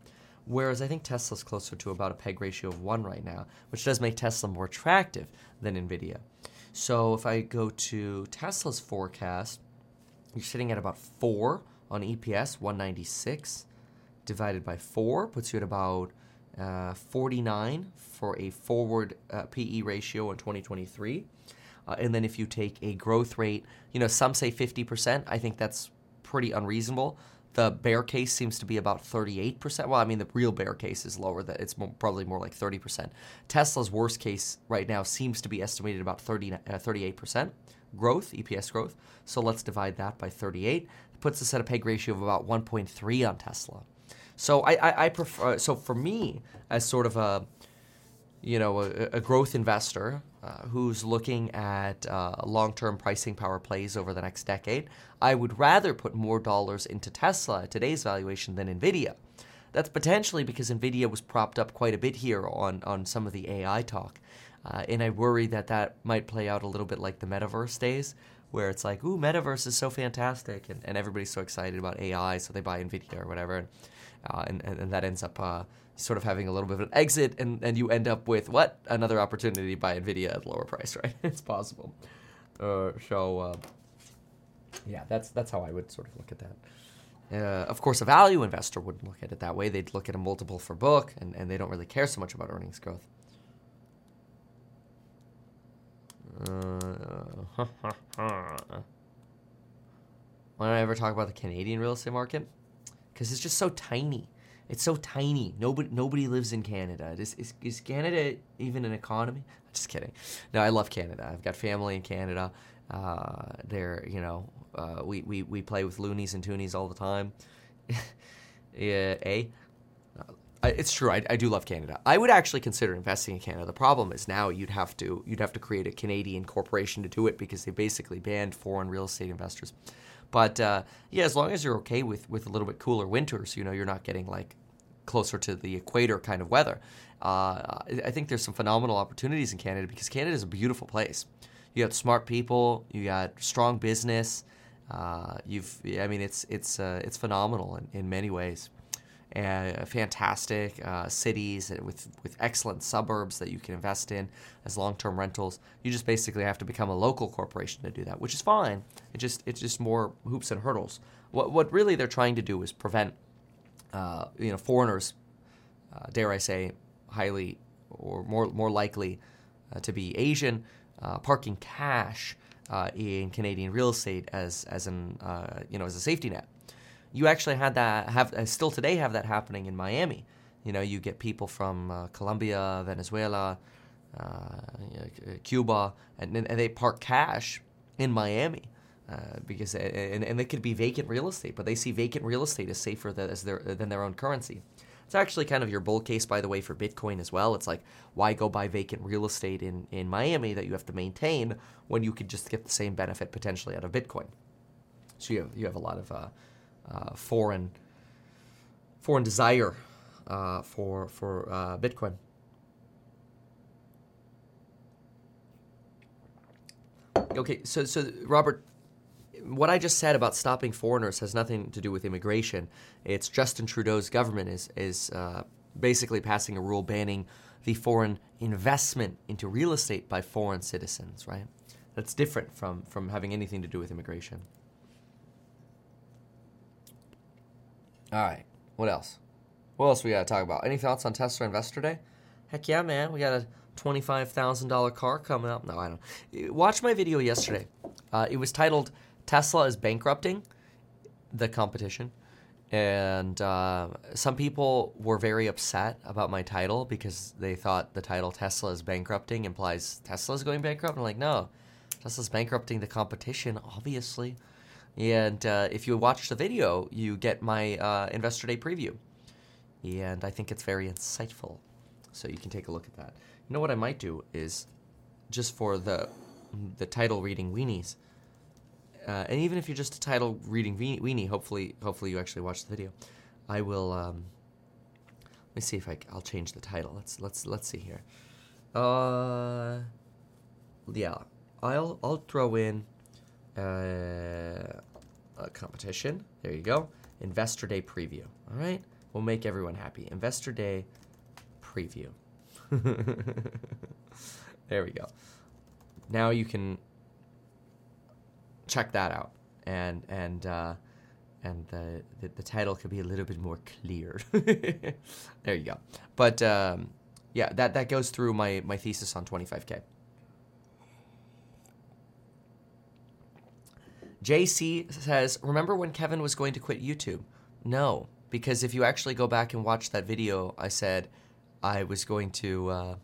Whereas I think Tesla's closer to about a PEG ratio of one right now, which does make Tesla more attractive than NVIDIA. So if I go to Tesla's forecast, you're sitting at about four on EPS, 196 divided by four puts you at about uh, 49 for a forward uh, PE ratio in 2023. Uh, and then if you take a growth rate, you know, some say 50%. I think that's pretty unreasonable. The bear case seems to be about 38%. Well, I mean, the real bear case is lower. That it's more, probably more like 30%. Tesla's worst case right now seems to be estimated about 30, uh, 38% growth, EPS growth. So let's divide that by 38. It puts us at a PEG ratio of about 1.3 on Tesla. So I, I, I prefer. So for me, as sort of a you know, a, a growth investor uh, who's looking at uh, long-term pricing power plays over the next decade, I would rather put more dollars into Tesla at today's valuation than Nvidia. That's potentially because Nvidia was propped up quite a bit here on on some of the AI talk, uh, and I worry that that might play out a little bit like the metaverse days, where it's like, ooh, metaverse is so fantastic, and, and everybody's so excited about AI, so they buy Nvidia or whatever, and uh, and, and, that ends up uh, sort of having a little bit of an exit, and, and you end up with what another opportunity buy Nvidia at a lower price, right? it's possible. Uh, so uh, yeah, that's that's how I would sort of look at that. Uh, of course, a value investor wouldn't look at it that way. They'd look at a multiple for book, and, and they don't really care so much about earnings growth. Uh, Why don't I ever talk about the Canadian real estate market? Because it's just so tiny. It's so tiny. Nobody nobody lives in Canada. Is, is, is Canada even an economy? Just kidding. No, I love Canada. I've got family in Canada. Uh, they're you know uh, we, we we play with loonies and toonies all the time. yeah, a. Uh, it's true. I, I do love Canada. I would actually consider investing in Canada. The problem is now you'd have to you'd have to create a Canadian corporation to do it because they basically banned foreign real estate investors. But uh, yeah, as long as you're okay with with a little bit cooler winters, you know, you're not getting like closer to the equator kind of weather. Uh, I think there's some phenomenal opportunities in Canada because Canada is a beautiful place. You got smart people, you got strong business. Uh, you've, I mean, it's it's uh, it's phenomenal in, in many ways. Uh, fantastic uh, cities with with excellent suburbs that you can invest in as long-term rentals. You just basically have to become a local corporation to do that, which is fine. It just it's just more hoops and hurdles. What what really they're trying to do is prevent uh, you know foreigners, uh, dare I say, highly or more more likely uh, to be Asian, uh, parking cash uh, in Canadian real estate as as an you know as a safety net. You actually had that have uh, still today have that happening in Miami. You know, you get people from uh, Colombia, Venezuela, uh, Cuba, and, and they park cash in Miami. Uh, because and, and they could be vacant real estate, but they see vacant real estate as safer than, as their, than their own currency. It's actually kind of your bull case, by the way, for Bitcoin as well. It's like, why go buy vacant real estate in, in Miami that you have to maintain when you could just get the same benefit potentially out of Bitcoin? So you have, you have a lot of uh, foreign foreign desire uh, for for uh, Bitcoin. Okay, so so Robert, what I just said about stopping foreigners has nothing to do with immigration. It's Justin Trudeau's government is is uh, basically passing a rule banning the foreign investment into real estate by foreign citizens. Right? That's different from from having anything to do with immigration. All right. What else? What else we got to talk about? Any thoughts on Tesla Investor Day? Heck yeah, man. We got a $25,000 car coming up. No, I don't. Watch my video yesterday. Uh, it was titled Tesla is Bankrupting the Competition. And uh, some people were very upset about my title because they thought the title Tesla is Bankrupting implies Tesla is going bankrupt. I'm like, no, Tesla's bankrupting the competition, obviously. And uh, if you watch the video, you get my uh, Investor Day preview. And I think it's very insightful. So you can take a look at that. You know what I might do is just for the the title reading weenies, uh, and even if you're just a title reading weenie, hopefully hopefully you actually watch the video. I will. Um, let me see if I, I'll change the title. Let's let's let's see here. Uh, yeah, I'll I'll throw in uh, competition. There you go. Investor Day preview. All right. We'll make everyone happy. Investor Day preview. there we go. Now you can check that out, and and uh, and the, the, the title could be a little bit more clear. there you go. But um, yeah, that that goes through my my thesis on 25k. JC says, Remember when Kevin was going to quit YouTube? No, because if you actually go back and watch that video, I said I was going to uh,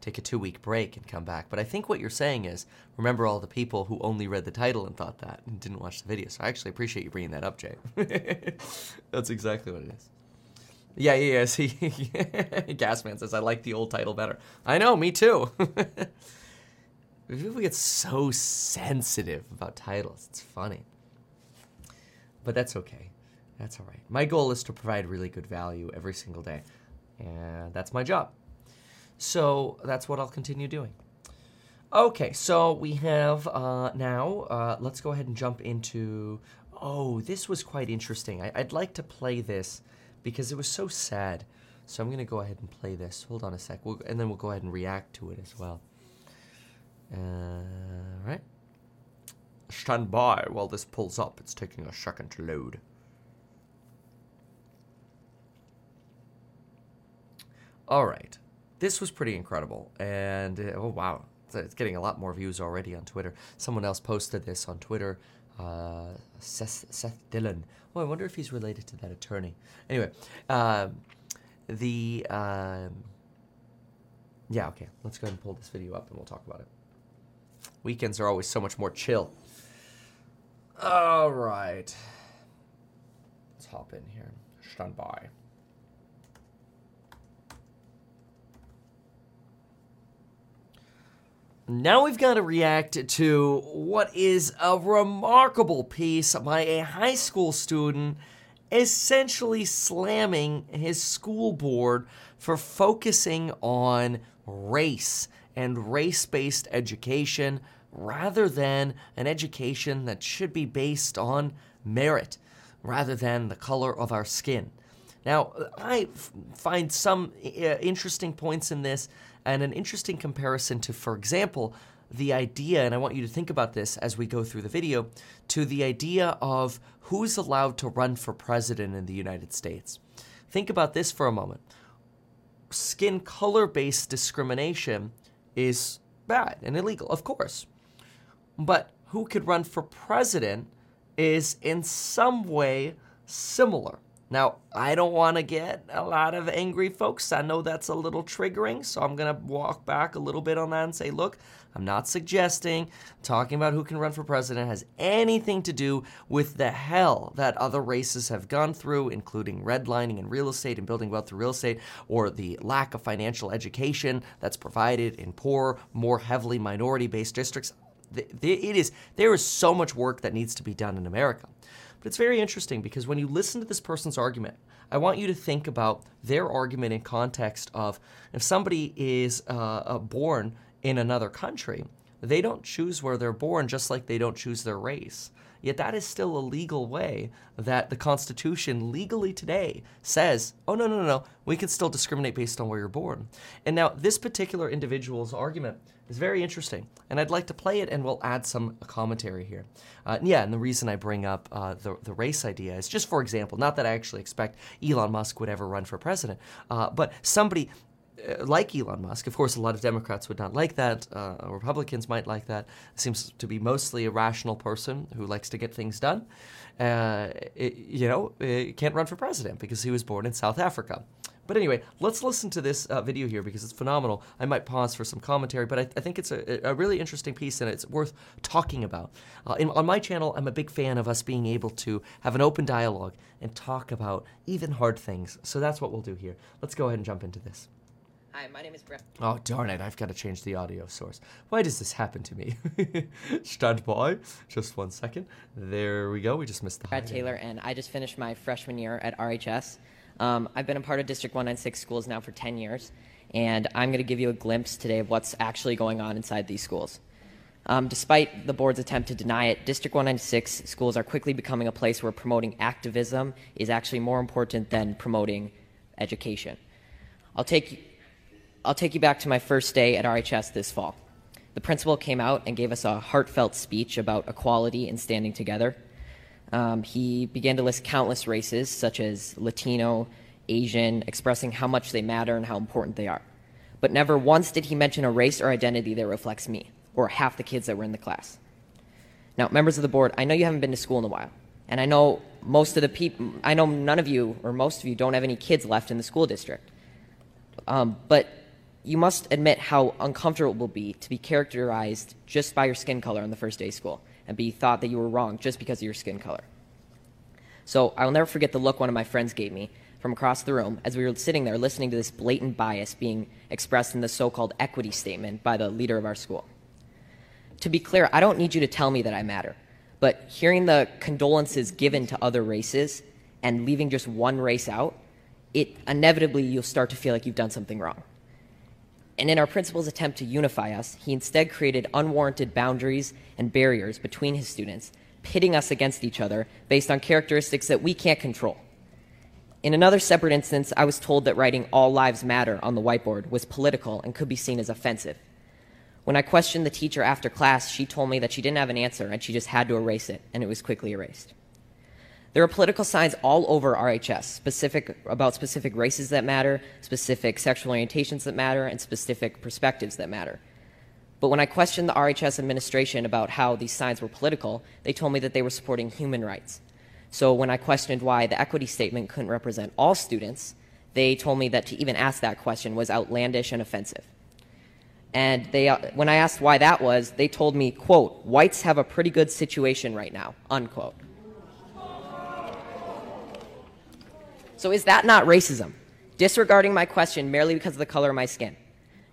take a two week break and come back. But I think what you're saying is remember all the people who only read the title and thought that and didn't watch the video. So I actually appreciate you bringing that up, Jay. That's exactly what it is. Yeah, yeah, yeah. See, Gasman says, I like the old title better. I know, me too. People get so sensitive about titles. It's funny. But that's okay. That's all right. My goal is to provide really good value every single day. And that's my job. So that's what I'll continue doing. Okay, so we have uh, now, uh, let's go ahead and jump into. Oh, this was quite interesting. I, would like to play this because it was so sad. So I'm going to go ahead and play this. Hold on a sec. We'll, and then we'll go ahead and react to it as well. Uh, right. Stand by while this pulls up. It's taking a second to load. All right. This was pretty incredible. And uh, oh, wow. It's getting a lot more views already on Twitter. Someone else posted this on Twitter. Uh, Seth, Seth Dillon. Oh, I wonder if he's related to that attorney. Anyway, um, the. Um, yeah, okay. Let's go ahead and pull this video up and we'll talk about it. Weekends are always so much more chill. All right. Let's hop in here. Stand by. Now we've got to react to what is a remarkable piece by a high school student essentially slamming his school board for focusing on race and race based education rather than an education that should be based on merit rather than the color of our skin. Now, I f- find some uh, interesting points in this and an interesting comparison to, for example, the idea, and I want you to think about this as we go through the video, to the idea of who's allowed to run for president in the United States. Think about this for a moment. Skin color based discrimination is bad and illegal, of course. But who could run for president is in some way similar. Now, I don't want to get a lot of angry folks. I know that's a little triggering, so I'm going to walk back a little bit on that and say, look, I'm not suggesting talking about who can run for president has anything to do with the hell that other races have gone through, including redlining in real estate and building wealth through real estate, or the lack of financial education that's provided in poor, more heavily minority based districts. It is, there is so much work that needs to be done in America. But it's very interesting because when you listen to this person's argument, I want you to think about their argument in context of if somebody is uh, uh, born in another country, they don't choose where they're born just like they don't choose their race. Yet that is still a legal way that the Constitution legally today says, oh, no, no, no, no, we can still discriminate based on where you're born. And now, this particular individual's argument is very interesting, and I'd like to play it and we'll add some commentary here. Uh, yeah, and the reason I bring up uh, the, the race idea is just for example, not that I actually expect Elon Musk would ever run for president, uh, but somebody uh, like Elon Musk. Of course, a lot of Democrats would not like that. Uh, Republicans might like that. Seems to be mostly a rational person who likes to get things done. Uh, it, you know, can't run for president because he was born in South Africa. But anyway, let's listen to this uh, video here because it's phenomenal. I might pause for some commentary, but I, I think it's a, a, really interesting piece and it's worth talking about. Uh, in, on my channel, I'm a big fan of us being able to have an open dialogue and talk about even hard things. So that's what we'll do here. Let's go ahead and jump into this. Hi, my name is Brett. Oh, darn it, I've got to change the audio source. Why does this happen to me? Stand by. Just one second. There we go. We just missed the Brad Taylor, and I just finished my freshman year at RHS. Um, I've been a part of District 196 schools now for 10 years, and I'm going to give you a glimpse today of what's actually going on inside these schools. Um, despite the board's attempt to deny it, District 196 schools are quickly becoming a place where promoting activism is actually more important than promoting education. I'll take I'll take you back to my first day at RHS this fall. The principal came out and gave us a heartfelt speech about equality and standing together. Um, he began to list countless races, such as Latino, Asian, expressing how much they matter and how important they are. But never once did he mention a race or identity that reflects me, or half the kids that were in the class. Now, members of the board, I know you haven't been to school in a while, and I know most of the people, I know none of you, or most of you, don't have any kids left in the school district. Um, but you must admit how uncomfortable it will be to be characterized just by your skin color on the first day of school and be thought that you were wrong just because of your skin color. So I will never forget the look one of my friends gave me from across the room as we were sitting there listening to this blatant bias being expressed in the so called equity statement by the leader of our school. To be clear, I don't need you to tell me that I matter, but hearing the condolences given to other races and leaving just one race out, it inevitably you'll start to feel like you've done something wrong. And in our principal's attempt to unify us, he instead created unwarranted boundaries and barriers between his students, pitting us against each other based on characteristics that we can't control. In another separate instance, I was told that writing All Lives Matter on the whiteboard was political and could be seen as offensive. When I questioned the teacher after class, she told me that she didn't have an answer and she just had to erase it, and it was quickly erased. There are political signs all over RHS, specific about specific races that matter, specific sexual orientations that matter, and specific perspectives that matter. But when I questioned the RHS administration about how these signs were political, they told me that they were supporting human rights. So when I questioned why the equity statement couldn't represent all students, they told me that to even ask that question was outlandish and offensive. And they, uh, when I asked why that was, they told me, quote, whites have a pretty good situation right now, unquote. So is that not racism? Disregarding my question merely because of the color of my skin.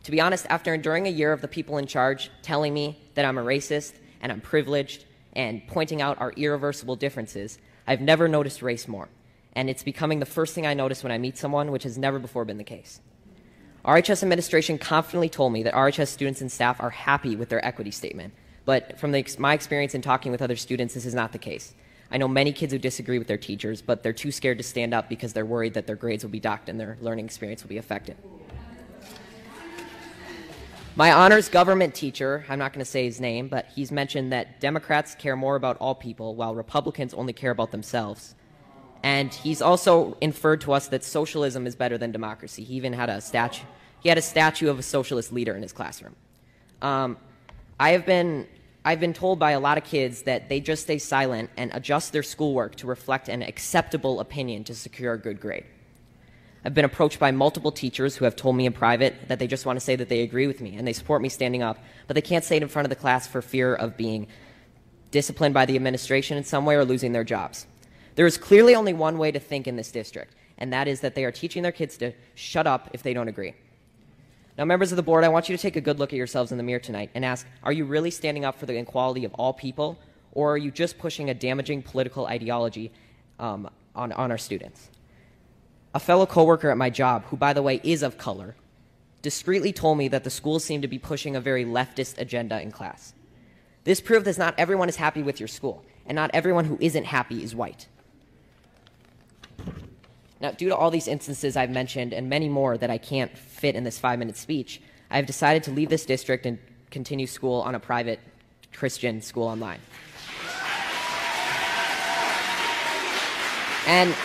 To be honest, after enduring a year of the people in charge telling me that I'm a racist and I'm privileged and pointing out our irreversible differences, I've never noticed race more. And it's becoming the first thing I notice when I meet someone, which has never before been the case. RHS administration confidently told me that RHS students and staff are happy with their equity statement. But from the, my experience in talking with other students, this is not the case. I know many kids who disagree with their teachers, but they're too scared to stand up because they're worried that their grades will be docked and their learning experience will be affected. My honors government teacher, I'm not going to say his name, but he's mentioned that Democrats care more about all people while Republicans only care about themselves. And he's also inferred to us that socialism is better than democracy. He even had a statue. He had a statue of a socialist leader in his classroom. Um, I have been I've been told by a lot of kids that they just stay silent and adjust their schoolwork to reflect an acceptable opinion to secure a good grade. I've been approached by multiple teachers who have told me in private that they just want to say that they agree with me and they support me standing up, but they can't say it in front of the class for fear of being disciplined by the administration in some way or losing their jobs. There is clearly only one way to think in this district, and that is that they are teaching their kids to shut up if they don't agree. Now, members of the board, I want you to take a good look at yourselves in the mirror tonight and ask Are you really standing up for the equality of all people, or are you just pushing a damaging political ideology um, on, on our students? A fellow coworker at my job, who by the way is of color, discreetly told me that the school seemed to be pushing a very leftist agenda in class. This proved that not everyone is happy with your school, and not everyone who isn't happy is white. Now, due to all these instances I've mentioned and many more that I can't fit in this five minute speech, I have decided to leave this district and continue school on a private Christian school online. And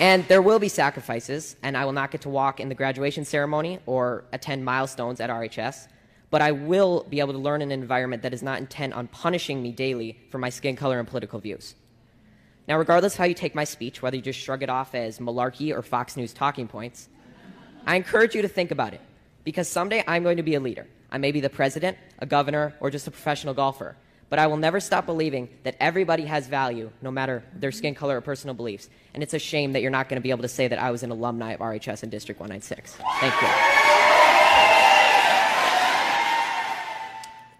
and there will be sacrifices, and I will not get to walk in the graduation ceremony or attend milestones at RHS, but I will be able to learn in an environment that is not intent on punishing me daily for my skin color and political views. Now, regardless of how you take my speech, whether you just shrug it off as malarkey or Fox News talking points, I encourage you to think about it, because someday I'm going to be a leader. I may be the president, a governor, or just a professional golfer but I will never stop believing that everybody has value, no matter their skin color or personal beliefs. And it's a shame that you're not going to be able to say that I was an alumni of RHS in District 196. Thank you.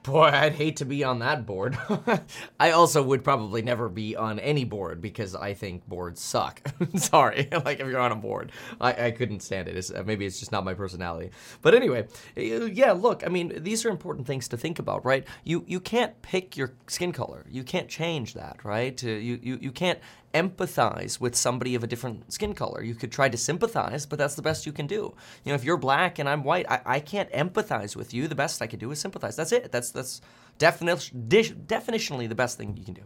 Boy, I'd hate to be on that board. I also would probably never be on any board because I think boards suck. Sorry, like if you're on a board, I, I couldn't stand it. It's, uh, maybe it's just not my personality. But anyway, yeah. Look, I mean, these are important things to think about, right? You you can't pick your skin color. You can't change that, right? Uh, you you you can't empathize with somebody of a different skin color. You could try to sympathize, but that's the best you can do. You know, if you're black and I'm white, I, I can't empathize with you. The best I can do is sympathize. That's it. That's that's definition, definitionally the best thing you can do.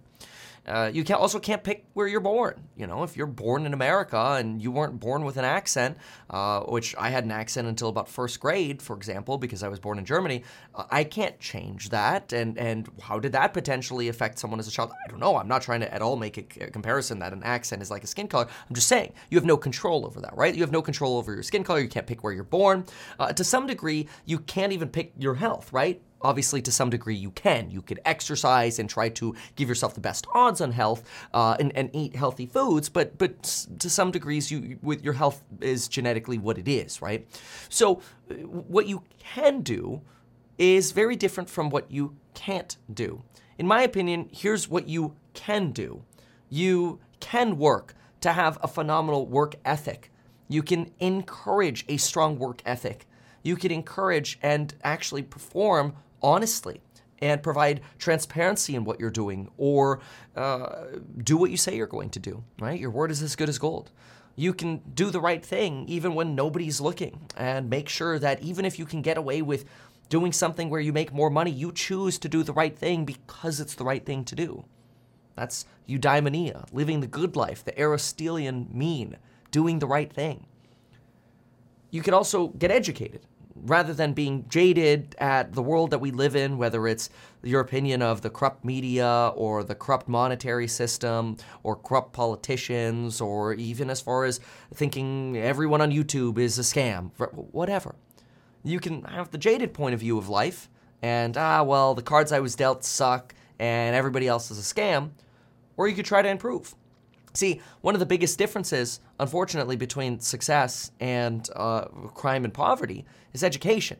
Uh, you can also can't pick where you're born. You know, if you're born in America and you weren't born with an accent, uh, which I had an accent until about first grade, for example, because I was born in Germany, uh, I can't change that. And and how did that potentially affect someone as a child? I don't know. I'm not trying to at all make a, comparison that an accent is like a skin color. I'm just saying you have no control over that, right? You have no control over your skin color. You can't pick where you're born. Uh, to some degree, you can't even pick your health, right? Obviously to some degree you can. You could exercise and try to give yourself the best odds on health uh, and, and eat healthy foods but but to some degrees you with your health is genetically what it is right? So uh, what you can do is very different from what you can't do. In my opinion here's what you can do. You can work to have a phenomenal work ethic. You can encourage a strong work ethic. You can encourage and actually perform honestly and provide transparency in what you're doing or uh, do what you say you're going to do, right? Your word is as good as gold. You can do the right thing even when nobody's looking and make sure that even if you can get away with doing something where you make more money, you choose to do the right thing because it's the right thing to do. That's eudaimonia, living the good life, the Aristotelian mean, doing the right thing. You can also get educated rather than being jaded at the world that we live in, whether it's your opinion of the corrupt media or the corrupt monetary system or corrupt politicians, or even as far as thinking everyone on YouTube is a scam, whatever. You can have the jaded point of view of life and, ah, well, the cards I was dealt suck and everybody else is a scam, or you could try to improve. See, one of the biggest differences, unfortunately, between success and uh, crime and poverty is education.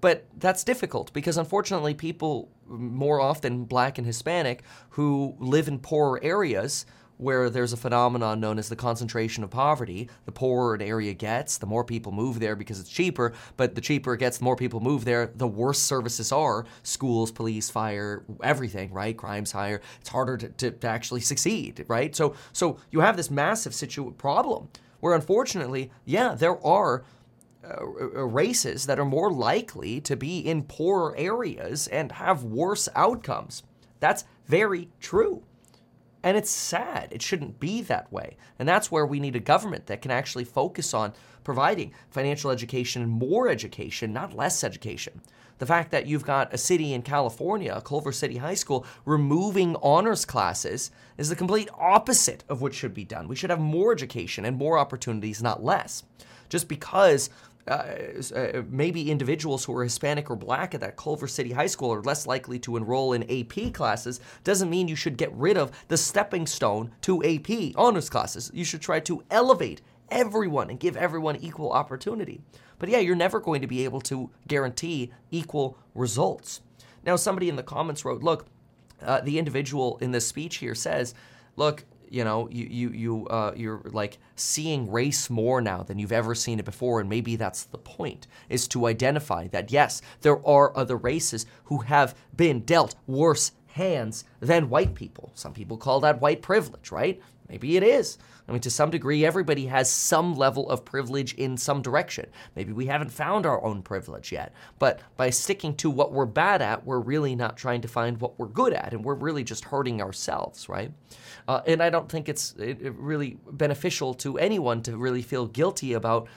But that's difficult because, unfortunately, people more often, black and Hispanic, who live in poorer areas, where there's a phenomenon known as the concentration of poverty. The poorer an area gets, the more people move there because it's cheaper, but the cheaper it gets, the more people move there, the worse services are schools, police, fire, everything, right? Crime's higher. It's harder to, to, to actually succeed, right? So, so you have this massive situ- problem where, unfortunately, yeah, there are. Uh, races that are more likely to be in poorer areas and have worse outcomes. That's very true. And it's sad. It shouldn't be that way. And that's where we need a government that can actually focus on providing financial education and more education, not less education. The fact that you've got a city in California, Culver City High School, removing honors classes is the complete opposite of what should be done. We should have more education and more opportunities, not less. Just because uh, uh, maybe individuals who are Hispanic or black at that Culver City High School are less likely to enroll in AP classes doesn't mean you should get rid of the stepping stone to AP honors classes. You should try to elevate everyone and give everyone equal opportunity. But yeah, you're never going to be able to guarantee equal results. Now, somebody in the comments wrote, look, uh, the individual in this speech here says, look, you know, you you you uh, you're like seeing race more now than you've ever seen it before, and maybe that's the point is to identify that yes, there are other races who have been dealt worse hands than white people. Some people call that white privilege, right? Maybe it is. I mean, to some degree, everybody has some level of privilege in some direction. Maybe we haven't found our own privilege yet. But by sticking to what we're bad at, we're really not trying to find what we're good at, and we're really just hurting ourselves, right? Uh, and I don't think it's really beneficial to anyone to really feel guilty about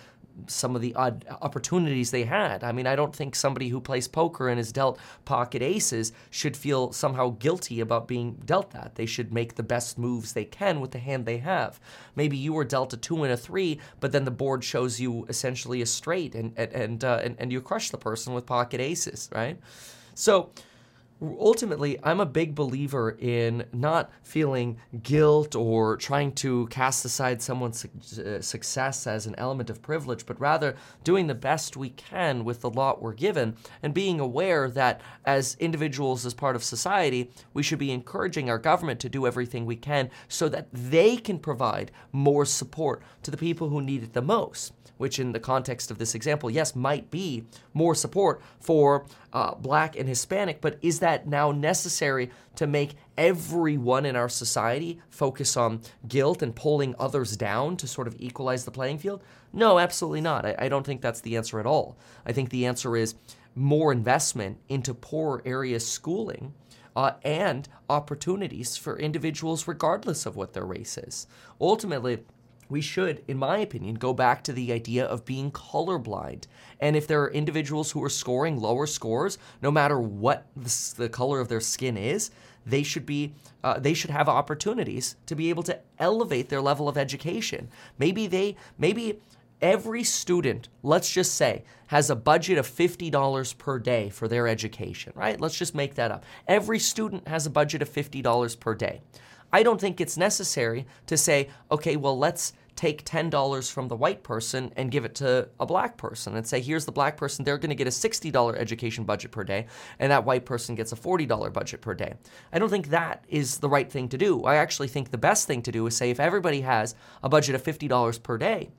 some of the odd opportunities they had. I mean, I don't think somebody who plays poker and is dealt pocket aces should feel somehow guilty about being dealt that. They should make the best moves they can with the hand they have. Maybe you were dealt a two and a three, but then the board shows you essentially a straight, and and and, uh, and, and you crush the person with pocket aces, right? So ultimately, I'm a big believer in not feeling guilt or trying to cast aside someone's uh, success as an element of privilege, but rather doing the best we can with the lot we're given and being aware that as individuals, as part of society, we should be encouraging our government to do everything we can so that they can provide more support to the people who need it the most which in the context of this example, yes, might be more support for uh, black and Hispanic, but is that now necessary to make everyone in our society focus on guilt and pulling others down to sort of equalize the playing field? No, absolutely not. I, I don't think that's the answer at all. I think the answer is more investment into poor area schooling. Uh, and opportunities for individuals regardless of what their race is. Ultimately, we should, in my opinion, go back to the idea of being colorblind. And if there are individuals who are scoring lower scores, no matter what the, color of their skin is, they should be uh, they should have opportunities to be able to elevate their level of education. Maybe they maybe every student, let's just say, has a budget of $50 per day for their education, right? Let's just make that up. Every student has a budget of $50 per day. I don't think it's necessary to say, okay, well, let's take $10 from the white person and give it to a black person and say, here's the black person, they're going to get a $60 education budget per day, and that white person gets a $40 budget per day. I don't think that is the right thing to do. I actually think the best thing to do is say, if everybody has a budget of $50 per day,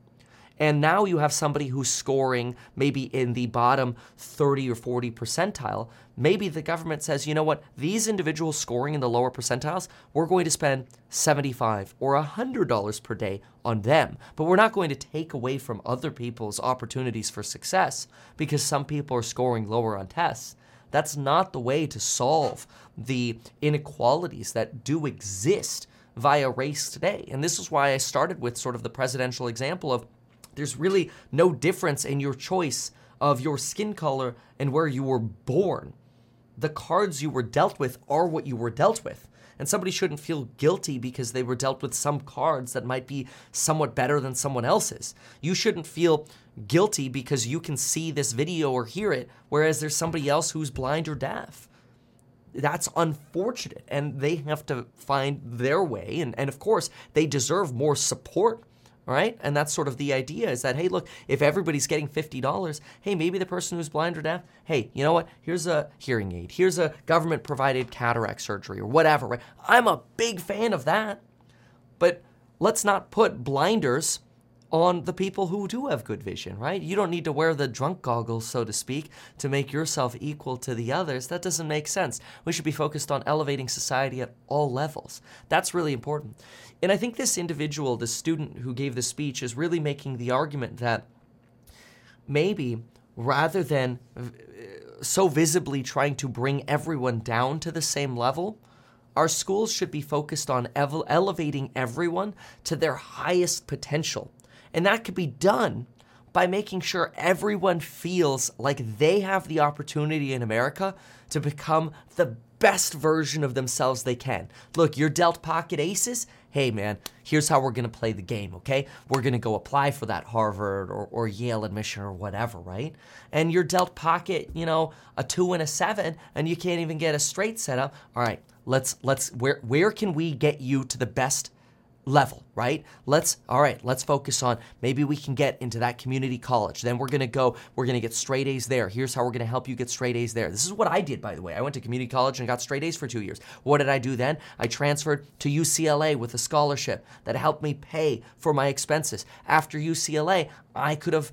and now you have somebody who's scoring maybe in the bottom 30 or 40 percentile. Maybe the government says, you know what, these individuals scoring in the lower percentiles, we're going to spend 75 or $100 per day on them. But we're not going to take away from other people's opportunities for success because some people are scoring lower on tests. That's not the way to solve the inequalities that do exist via race today. And this is why I started with sort of the presidential example of there's really no difference in your choice of your skin color and where you were born. The cards you were dealt with are what you were dealt with. And somebody shouldn't feel guilty because they were dealt with some cards that might be somewhat better than someone else's. You shouldn't feel guilty because you can see this video or hear it, whereas there's somebody else who's blind or deaf. That's unfortunate, and they have to find their way. And, and of course, they deserve more support right? And that's sort of the idea is that, hey, look, if everybody's getting $50, hey, maybe the person who's blind or deaf, hey, you know what? Here's a hearing aid. Here's a government provided cataract surgery or whatever, right? I'm a big fan of that. But let's not put blinders on the people who do have good vision, right? You don't need to wear the drunk goggles, so to speak, to make yourself equal to the others. That doesn't make sense. We should be focused on elevating society at all levels. That's really important. And I think this individual, the student who gave the speech, is really making the argument that maybe rather than uh, so visibly trying to bring everyone down to the same level, Our schools should be focused on ev- elevating everyone to their highest potential. And that could be done by making sure everyone feels like they have the opportunity in America to become the best version of themselves they can. Look, you're dealt pocket aces. Hey, man, here's how we're going to play the game, okay? We're going to go apply for that Harvard or, or Yale admission or whatever, right? And you're dealt pocket, you know, a two and a seven, and you can't even get a straight setup. All right, let's, let's, where, where can we get you to the best level, right? Let's all right, let's focus on maybe we can get into that community college. Then we're to go we're to get straight A's there. Here's how we're to help you get straight A's there. This is what I did by the way. I went to community college and got straight A's for 2 years. What did I do then? I transferred to UCLA with a scholarship that helped me pay for my expenses. After UCLA, I could have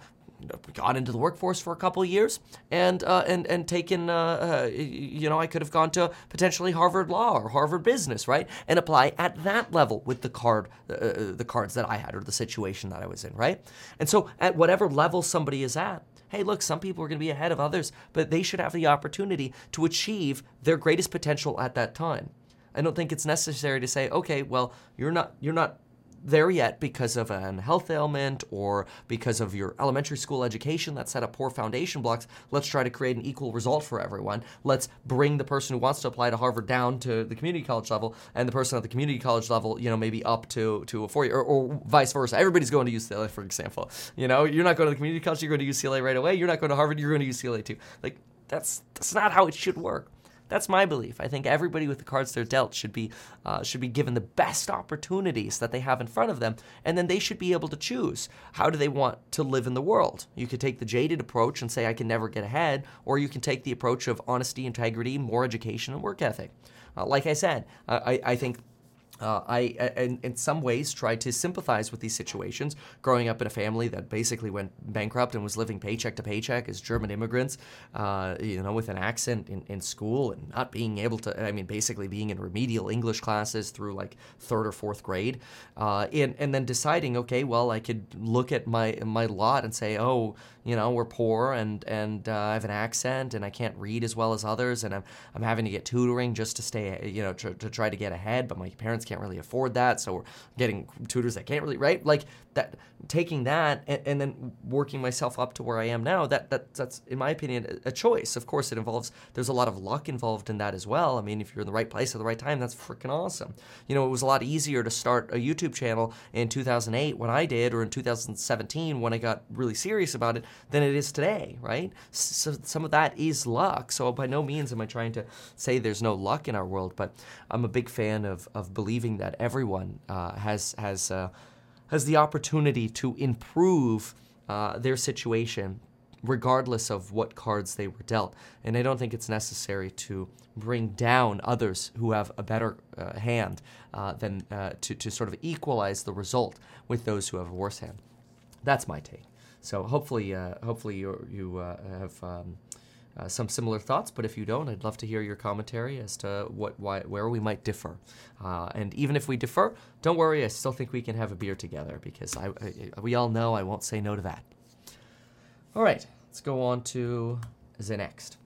got into the workforce for a couple years and uh, and and taken uh, uh, you know I could have gone to potentially Harvard Law or Harvard Business right and apply at that level with the card uh, uh, the cards that I had or the situation that I was in right? And so at whatever level somebody is at hey look some people are going to be ahead of others but they should have the opportunity to achieve their greatest potential at that time. I don't think it's necessary to say okay well you're not you're not there yet because of an health ailment or because of your elementary school education that set up poor foundation blocks. Let's try to create an equal result for everyone. Let's bring the person who wants to apply to Harvard down to the community college level and the person at the community college level, you know, maybe up to, to a four year or, or vice versa. Everybody's going to UCLA, for example. You know, you're not going to the community college, you're going to UCLA right away. You're not going to Harvard, you're going to UCLA too. Like, that's, that's not how it should work. That's my belief. I think everybody with the cards they're dealt should be uh, should be given the best opportunities that they have in front of them, and then they should be able to choose how do they want to live in the world. You could take the jaded approach and say I can never get ahead, or you can take the approach of honesty, integrity, more education, and work ethic. Uh, like I said, I, I think uh, I, in, in some ways, tried to sympathize with these situations. Growing up in a family that basically went bankrupt and was living paycheck to paycheck as German immigrants, uh, you know, with an accent in, in school and not being able to, I mean, basically being in remedial English classes through like third or fourth grade, uh, and, and then deciding, okay, well, I could look at my my lot and say, oh, you know, we're poor and and uh, I have an accent and I can't read as well as others, and I'm I'm having to get tutoring just to stay, you know, to, to try to get ahead, but my parents can't really afford that, so we're getting tutors that can't really, right? Like that, taking that and, and then working myself up to where I am now. That that that's in my opinion a, choice. Of course, it involves there's a lot of luck involved in that as well. I mean, if you're in the right place at the right time, that's freaking awesome. You know, it was a lot easier to start a YouTube channel in 2008 when I did, or in 2017 when I got really serious about it, than it is today, right? So some of that is luck. So by no means am I trying to say there's no luck in our world, but I'm a big fan of of believing believing that everyone uh, has has uh, has the opportunity to improve uh, their situation regardless of what cards they were dealt. And I don't think it's necessary to bring down others who have a better uh, hand uh, than to, to sort of equalize the result with those who have a worse hand. That's my take. So hopefully, hopefully you, you have um, uh, some similar thoughts, but if you don't, I'd love to hear your commentary as to what, why, where we might differ. Uh, and even if we differ, don't worry, I still think we can have a beer together because I, I, we all know I won't say no to that. All right, let's go on to the next.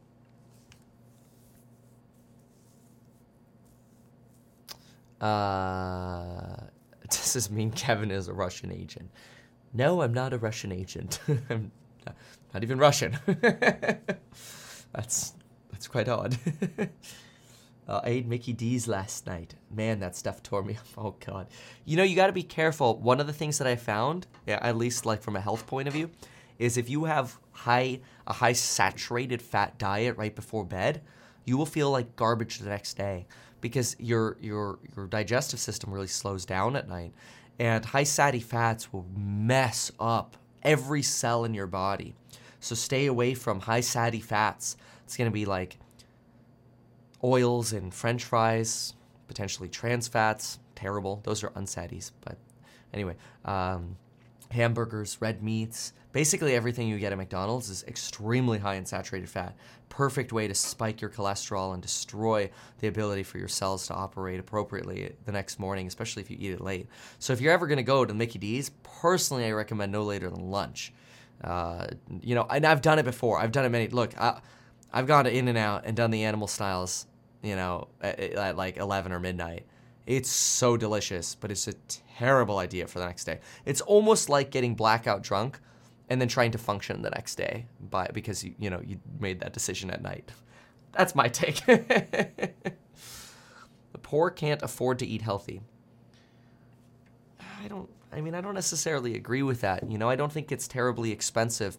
Uh, does this mean Kevin is a Russian agent? No, I'm not a Russian agent. I'm not even Russian. That's that's quite odd. uh, I ate Mickey D's last night. Man, that stuff tore me up. Oh god. You know, you got to be careful. One of the things that I found, yeah, at least like from a health point of view, is if you have high a high saturated fat diet right before bed, you will feel like garbage the next day because your your your digestive system really slows down at night. And high fatty fats will mess up every cell in your body. So stay away from high fatty fats. It's going to be like oils and french fries, potentially trans fats. Terrible. Those are unsatties. But anyway, um, hamburgers, red meats, basically everything you get at McDonald's is extremely high in saturated fat. Perfect way to spike your cholesterol and destroy the ability for your cells to operate appropriately the next morning, especially if you eat it late. So if you're ever going to go to Mickey D's, personally, I recommend no later than lunch. Uh, you know, and I've done it before. I've done it many. Look, I, I've gone to In and Out and done the animal styles you know, at, at like 11 or midnight. It's so delicious, but it's a terrible idea for the next day. It's almost like getting blackout drunk and then trying to function the next day by because you you know you made that decision at night. That's my take. the poor can't afford to eat healthy. I don't I mean I don't necessarily agree with that. You know, I don't think it's terribly expensive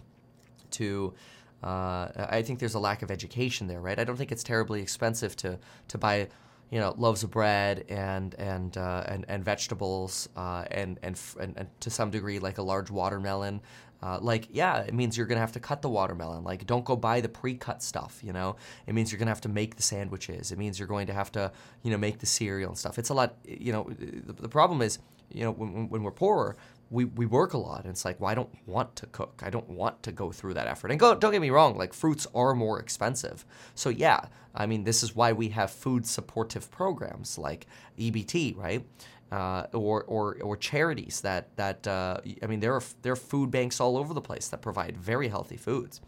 to uh, I think there's a lack of education there, right? I don't think it's terribly expensive to to buy you know loaves of bread and and uh, and, and vegetables uh, and, and, and and to some degree like a large watermelon. Uh, like yeah, it means you're gonna have to cut the watermelon. Like don't go buy the pre-cut stuff. You know, it means you're gonna have to make the sandwiches. It means you're going to have to you know make the cereal and stuff. It's a lot. You know, the, the problem is you know when, when we're poorer, we, we work a lot and it's like well i don't want to cook i don't want to go through that effort and go, don't get me wrong like fruits are more expensive so yeah i mean this is why we have food supportive programs like ebt right uh, or, or, or charities that, that uh, I mean, there are, there are food banks all over the place that provide very healthy foods,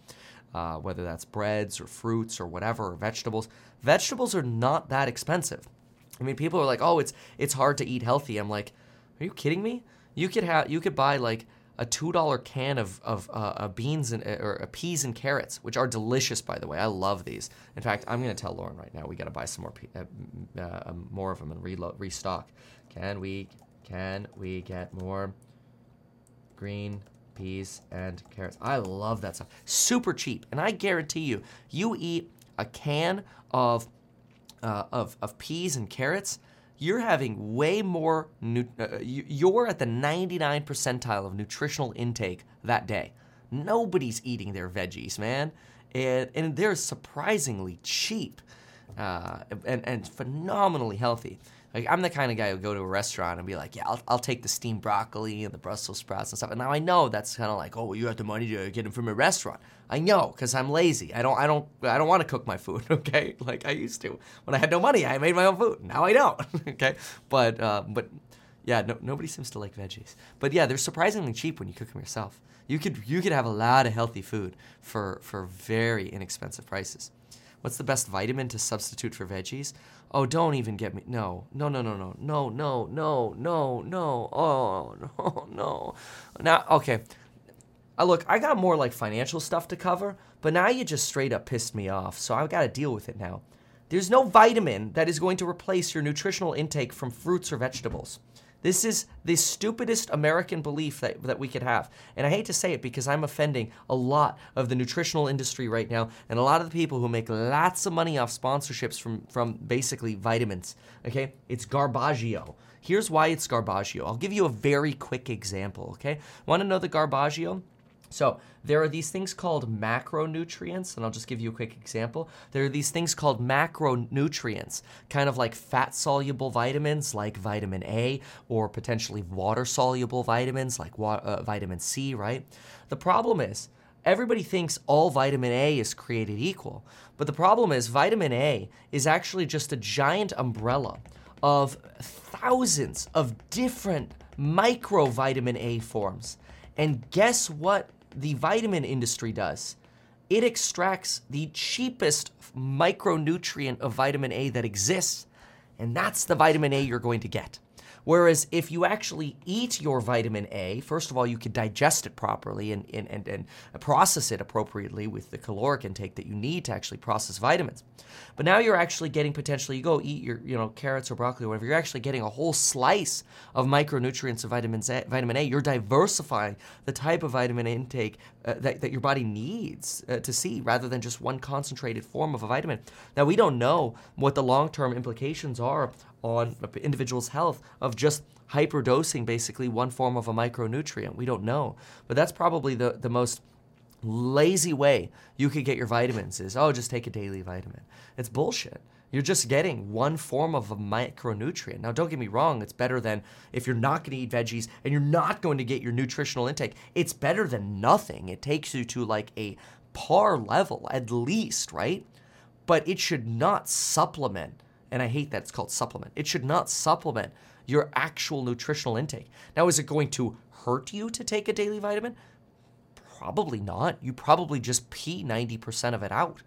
uh, whether that's breads or fruits or whatever, or vegetables. Vegetables are not that expensive. I mean, people are like, oh, it's, it's hard to eat healthy. I'm like, are you kidding me? You could have you could buy like a two dollar can of of uh, beans and or uh, peas and carrots, which are delicious by the way. I love these. In fact, I'm gonna tell Lauren right now we gotta buy some more uh, uh, more of them and restock. Can we can we get more green peas and carrots? I love that stuff. Super cheap, and I guarantee you, you eat a can of uh, of of peas and carrots you're having way more, nu- uh, you're at the 99 percentile of nutritional intake that day. Nobody's eating their veggies, man. And, and they're surprisingly cheap uh, and, and phenomenally healthy. Like I'm the kind of guy who go to a restaurant and be like, yeah, I'll, I'll take the steamed broccoli and the Brussels sprouts and stuff. And now I know that's kind of like, oh, well, you have the money to get them from a restaurant. I know because I'm lazy. I don't, I don't, I don't want to cook my food. Okay, like I used to when I had no money. I made my own food. Now I don't. okay, but uh, but yeah, no, nobody seems to like veggies. But yeah, they're surprisingly cheap when you cook them yourself. You could you could have a lot of healthy food for for very inexpensive prices. What's the best vitamin to substitute for veggies? Oh, don't even get me. No, no, no, no, no, no, no, no, no, no. Oh, no, no. Now, okay. Uh, look, I got more like financial stuff to cover, but now you just straight up pissed me off, so I've got to deal with it now. There's no vitamin that is going to replace your nutritional intake from fruits or vegetables. This is the stupidest American belief that, that we could have. And I hate to say it because I'm offending a lot of the nutritional industry right now and a lot of the people who make lots of money off sponsorships from, from basically vitamins. Okay? It's garbaggio. Here's why it's garbaggio. I'll give you a very quick example. Okay? Want to know the garbaggio? So there are these things called macronutrients, and I'll just give you a quick example. There are these things called macronutrients, kind of like fat soluble vitamins like vitamin A, or potentially water soluble vitamins like wa- uh, vitamin C, right? The problem is, everybody thinks all vitamin A is created equal. But the problem is, vitamin A is actually just a giant umbrella of thousands of different micro vitamin A forms. And guess what the vitamin industry does. It extracts the cheapest micronutrient of vitamin A that exists, and that's the vitamin A you're going to get. Whereas if you actually eat your vitamin A, first of all, you could digest it properly and, and, and, and process it appropriately with the caloric intake that you need to actually process vitamins. But now you're actually getting potentially, you go eat your you know carrots or broccoli or whatever, you're actually getting a whole slice of micronutrients of vitamin A. Vitamin A. You're diversifying the type of vitamin intake uh, that, that your body needs uh, to see rather than just one concentrated form of a vitamin. Now, we don't know what the long term implications are on an individual's health of just hyperdosing basically one form of a micronutrient. We don't know. But that's probably the, the most lazy way you could get your vitamins is, oh, just take a daily vitamin. It's bullshit. You're just getting one form of a micronutrient. Now, don't get me wrong, it's better than if you're not going to eat veggies and you're not going to get your nutritional intake. It's better than nothing. It takes you to like a par level at least, right? But it should not supplement and I hate that it's called supplement. It should not supplement your actual nutritional intake. Now, is it going to hurt you to take a daily vitamin? Probably not. You probably just pee 90% of it out.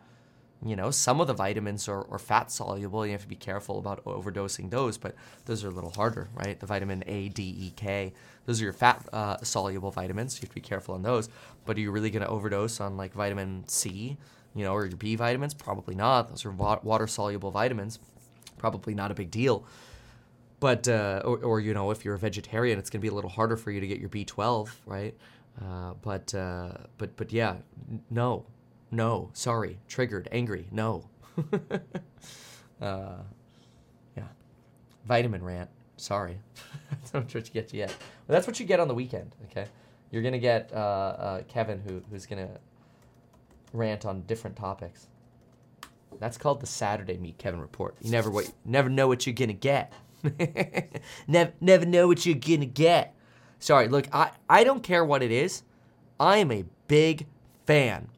You know, some of the vitamins are, are fat soluble. You have to be careful about overdosing those, but those are a little harder, right? The vitamin A, D, E, K, those are your fat uh, soluble vitamins. You have to be careful on those. But are you really going to overdose on like vitamin C, you know, or your B vitamins? Probably not. Those are wa- water soluble vitamins. Probably not a big deal. But, uh, or, or, you know, if you're a vegetarian, it's going to be a little harder for you to get your B12, right? Uh, but, uh, but, but yeah, no, no, sorry, triggered, angry, no. uh, yeah, vitamin rant. Sorry, that's what you get yet. That's what you get on the weekend. Okay, you're gonna get uh, uh, Kevin, who who's gonna rant on different topics. That's called the Saturday Meet Kevin report. You never what, never know what you're gonna get. never, never know what you're gonna get. Sorry, look, I, I don't care what it is. I am a big fan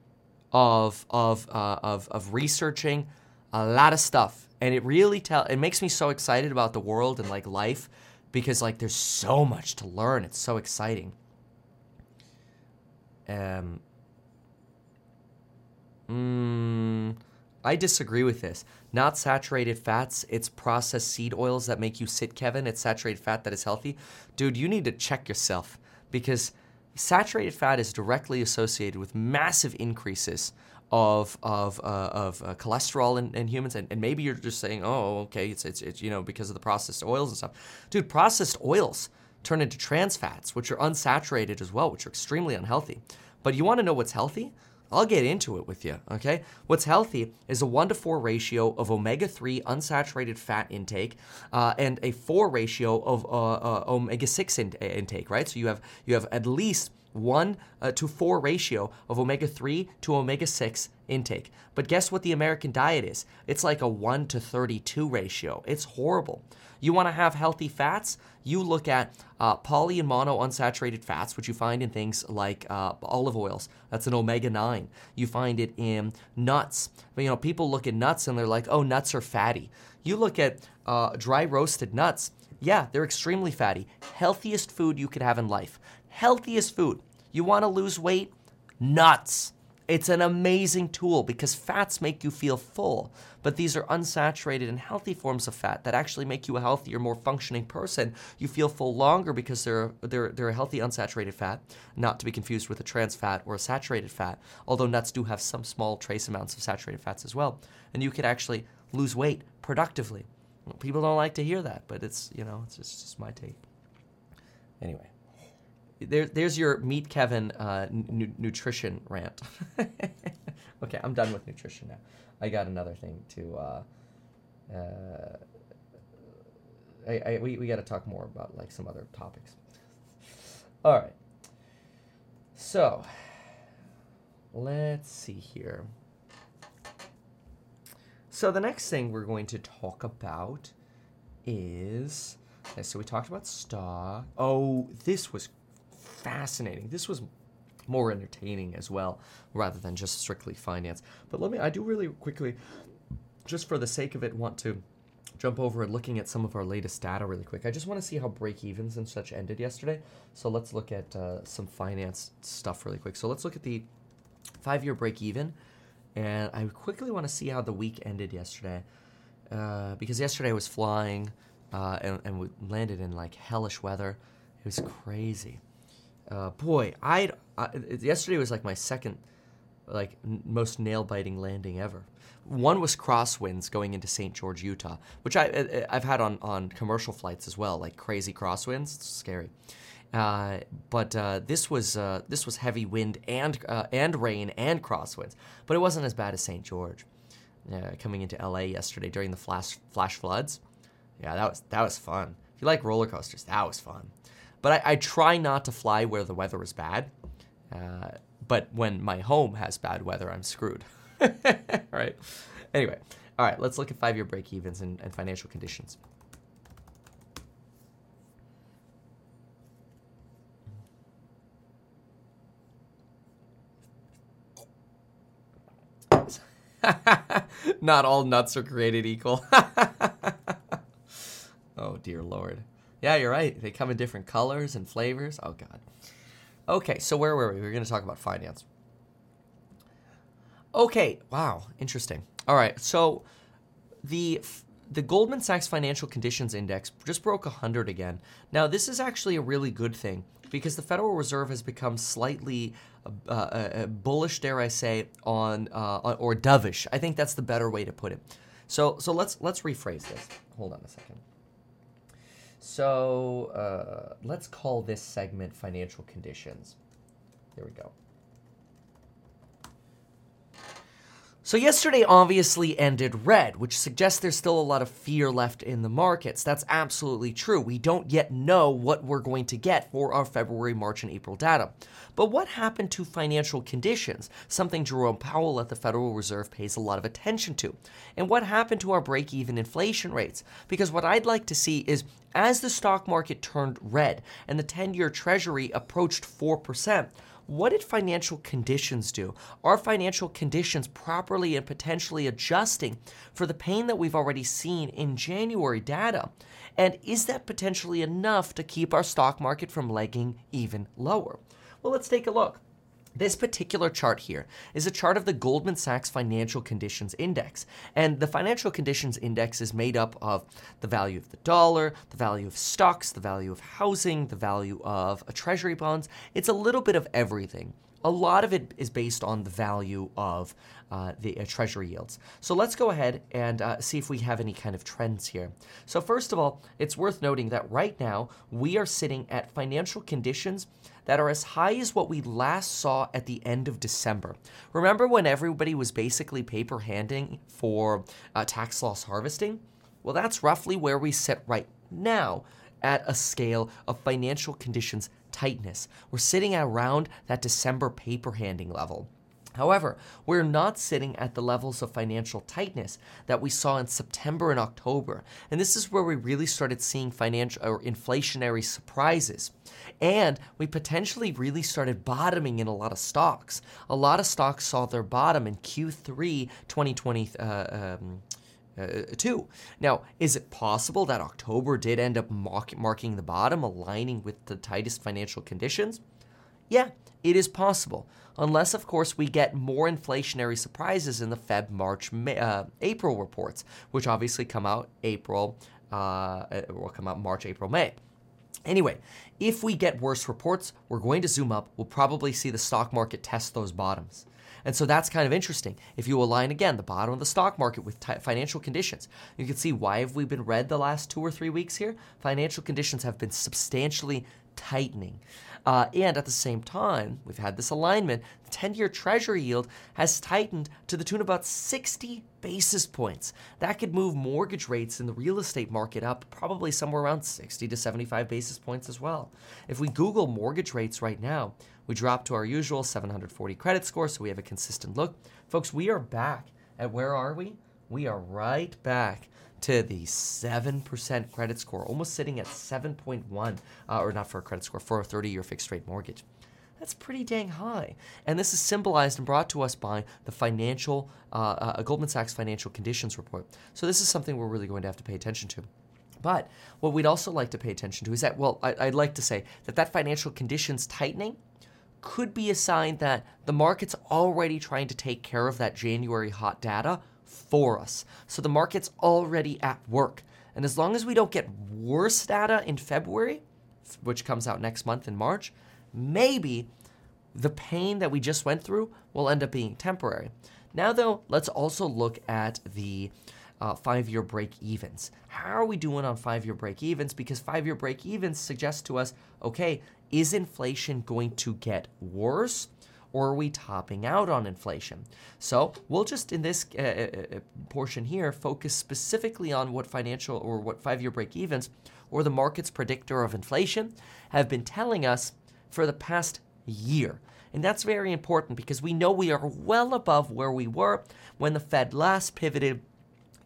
of of uh, of of researching a lot of stuff, and it really tell it makes me so excited about the world and like life because like there's so much to learn. It's so exciting. Um. Mm, I disagree with this. Not saturated fats, it's processed seed oils that make you sit, Kevin. It's saturated fat that is healthy. Dude, you need to check yourself because saturated fat is directly associated with massive increases of of uh, of uh, cholesterol in, in humans, and, and, maybe you're just saying, oh, okay, it's, it's it's you know because of the processed oils and stuff, dude. Processed oils turn into trans fats, which are unsaturated as well, which are extremely unhealthy. But you want to know what's healthy? I'll get into it with you, okay? What's healthy is a 1 to 4 ratio of omega 3 unsaturated fat intake uh, and a 4 ratio of uh, uh, omega 6 in- intake, right? So you have, you have at least 1 uh, to 4 ratio of omega 3 to omega 6 intake. But guess what the American diet is? It's like a 1 to 32 ratio. It's horrible. You want to have healthy fats? You look at uh, poly and mono unsaturated fats, which you find in things like uh, olive oils. That's an omega 9. You find it in nuts. But, you know, people look at nuts and they're like, oh, nuts are fatty. You look at uh, dry roasted nuts. Yeah, they're extremely fatty. Healthiest food you could have in life. Healthiest food. You want to lose weight? Nuts. It's an amazing tool because fats make you feel full, but these are unsaturated and healthy forms of fat that actually make you a healthier, more functioning person. You feel full longer because they're they're they're a healthy unsaturated fat, not to be confused with a trans fat or a saturated fat. Although nuts do have some small trace amounts of saturated fats as well, and you could actually lose weight productively. People don't like to hear that, but it's you know it's just, it's just my take. Anyway there, there's your meet Kevin uh, n- nutrition rant. okay, I'm done with nutrition now. I got another thing to. Uh, uh, I, I, we we got to talk more about like some other topics. All right. So, let's see here. So the next thing we're going to talk about is. Okay, so we talked about stock. Oh, this was fascinating. This was more entertaining as well, rather than just strictly finance. But let me, I do really quickly, just for the sake of it, want to jump over and looking at some of our latest data really quick. I just want to see how break evens and such ended yesterday. So let's look at uh, some finance stuff really quick. So let's look at the five year break even. And I quickly want to see how the week ended yesterday. Uh, because yesterday I was flying uh, and, and we landed in like hellish weather. It was crazy. Uh, boy, I'd, I yesterday was like my second, like n- most nail biting landing ever. One was crosswinds going into St. George, Utah, which I I've had on on commercial flights as well, like crazy crosswinds. It's scary. Uh, but uh, this was uh, this was heavy wind and uh, and rain and crosswinds, but it wasn't as bad as St. George. Coming into LA yesterday during the flash flash floods, yeah, that was that was fun. If you like roller coasters, that was fun. But I, I try not to fly where the weather is bad. Uh, but when my home has bad weather, I'm screwed. right? Anyway, all right, let's look at five year break evens and, and financial conditions. Not all nuts are created equal. oh, dear Lord. Yeah, you're right. They come in different colors and flavors. Oh, God. Okay, so where were we? We were going to talk about finance. Okay, wow, interesting. All right, so the the Goldman Sachs Financial Conditions Index just broke 100 again. Now, this is actually a really good thing because the Federal Reserve has become slightly uh, uh, uh bullish, dare I say, on uh, or dovish. I think that's the better way to put it. So, so let's let's rephrase this. Hold on a second. So uh, let's call this segment financial conditions. There we go. So, yesterday obviously ended red, which suggests there's still a lot of fear left in the markets. That's absolutely true. We don't yet know what we're going to get for our February, March, and April data. But what happened to financial conditions? Something Jerome Powell at the Federal Reserve pays a lot of attention to. And what happened to our break even inflation rates? Because what I'd like to see is as the stock market turned red and the 10 year Treasury approached 4%, what did financial conditions do? Are financial conditions properly and potentially adjusting for the pain that we've already seen in January data? And is that potentially enough to keep our stock market from legging even lower? Well, let's take a look. This particular chart here is a chart of the Goldman Sachs Financial Conditions Index. And the Financial Conditions Index is made up of the value of the dollar, the value of stocks, the value of housing, the value of treasury bonds. It's a little bit of everything. A lot of it is based on the value of uh, the uh, treasury yields. So let's go ahead and uh, see if we have any kind of trends here. So, first of all, it's worth noting that right now we are sitting at financial conditions that are as high as what we last saw at the end of December. Remember when everybody was basically paper handing for uh, tax loss harvesting? Well, that's roughly where we sit right now at a scale of financial conditions tightness. We're sitting at around that December paper handing level. However, we're not sitting at the levels of financial tightness that we saw in September and October. And this is where we really started seeing financial or inflationary surprises. And we potentially really started bottoming in a lot of stocks. A lot of stocks saw their bottom in Q3 2022. Uh, um, uh, now, is it possible that October did end up mark- marking the bottom, aligning with the tightest financial conditions? Yeah, it is possible. Unless, of course, we get more inflationary surprises in the Feb, March, May, uh, April reports, which obviously come out April, uh, will come out March, April, May. Anyway, if we get worse reports, we're going to zoom up. We'll probably see the stock market test those bottoms. And so that's kind of interesting. If you align again the bottom of the stock market with t- financial conditions, you can see why have we been red the last two or three weeks here? Financial conditions have been substantially tightening. Uh, and at the same time, we've had this alignment. The 10 year Treasury yield has tightened to the tune of about 60 basis points. That could move mortgage rates in the real estate market up probably somewhere around 60 to 75 basis points as well. If we Google mortgage rates right now, we drop to our usual 740 credit score, so we have a consistent look. Folks, we are back at where are we? We are right back to the 7% credit score, almost sitting at 7.1, uh, or not for a credit score, for a 30 year fixed rate mortgage. That's pretty dang high. And this is symbolized and brought to us by the financial, uh, uh, Goldman Sachs Financial Conditions Report. So this is something we're really going to have to pay attention to. But what we'd also like to pay attention to is that, well, I, would like to say that that financial conditions tightening could be a sign that the market's already trying to take care of that January hot data for us. So the market's already at work. And as long as we don't get worse data in February, which comes out next month in March, maybe the pain that we just went through will end up being temporary. Now, though, let's also look at the uh, five year break evens. How are we doing on five year break evens? Because five year break evens suggest to us okay, is inflation going to get worse? Or are we topping out on inflation? So we'll just in this uh, uh, uh, portion here focus specifically on what financial or what five year break evens or the market's predictor of inflation have been telling us for the past year. And that's very important because we know we are well above where we were when the Fed last pivoted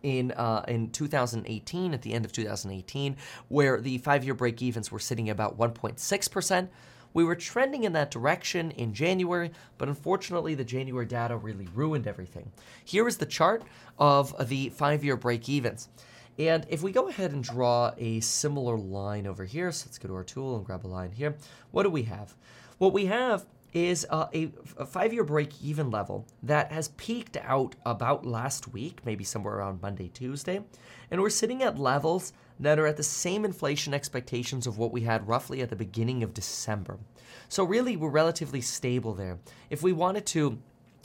in uh, in 2018 at the end of 2018 where the 5-year break evens were sitting about 1.6%. We were trending in that direction in January, but unfortunately, the January data really ruined everything. Here is the chart of the five year break evens. And if we go ahead and draw a similar line over here, so let's go to our tool and grab a line here, what do we have? What we have is uh, a, a five year break even level that has peaked out about last week, maybe somewhere around Monday, Tuesday. And we're sitting at levels that are at the same inflation expectations of what we had roughly at the beginning of December. So, really, we're relatively stable there. If we wanted to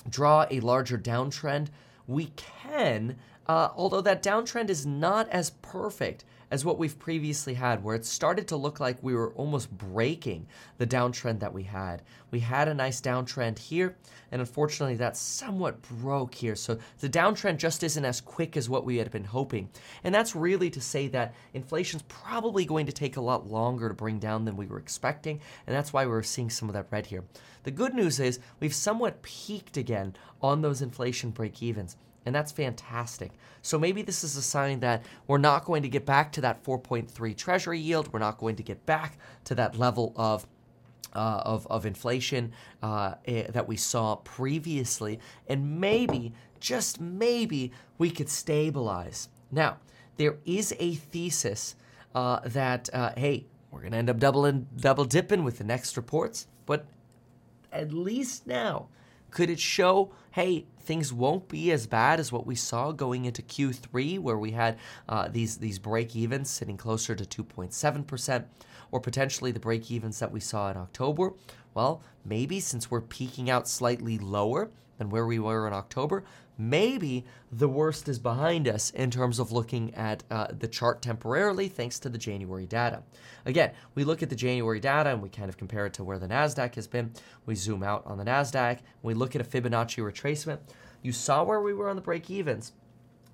draw a larger downtrend, we can, uh, although that downtrend is not as perfect as what we've previously had, where it started to look like we were almost breaking the downtrend that we had. We had a nice downtrend here, and unfortunately, that somewhat broke here. So the downtrend just isn't as quick as what we had been hoping. And that's really to say that inflation's probably going to take a lot longer to bring down than we were expecting, and that's why we're seeing some of that red here. The good news is we've somewhat peaked again on those inflation break evens. And that's fantastic. So maybe this is a sign that we're not going to get back to that 4.3 treasury yield. We're not going to get back to that level of uh, of, of inflation uh, eh, that we saw previously. And maybe, just maybe, we could stabilize. Now, there is a thesis uh, that, uh, hey, we're going to end up doubling, double dipping with the next reports, but at least now, could it show, hey, things won't be as bad as what we saw going into Q3, where we had uh, these these break evens sitting closer to 2.7 percent, or potentially the break evens that we saw in October. Well, maybe since we're peaking out slightly lower than where we were in October, maybe the worst is behind us in terms of looking at uh, the chart temporarily, thanks to the January data. Again, we look at the January data and we kind of compare it to where the NASDAQ has been. We zoom out on the NASDAQ, we look at a Fibonacci retracement. You saw where we were on the break evens.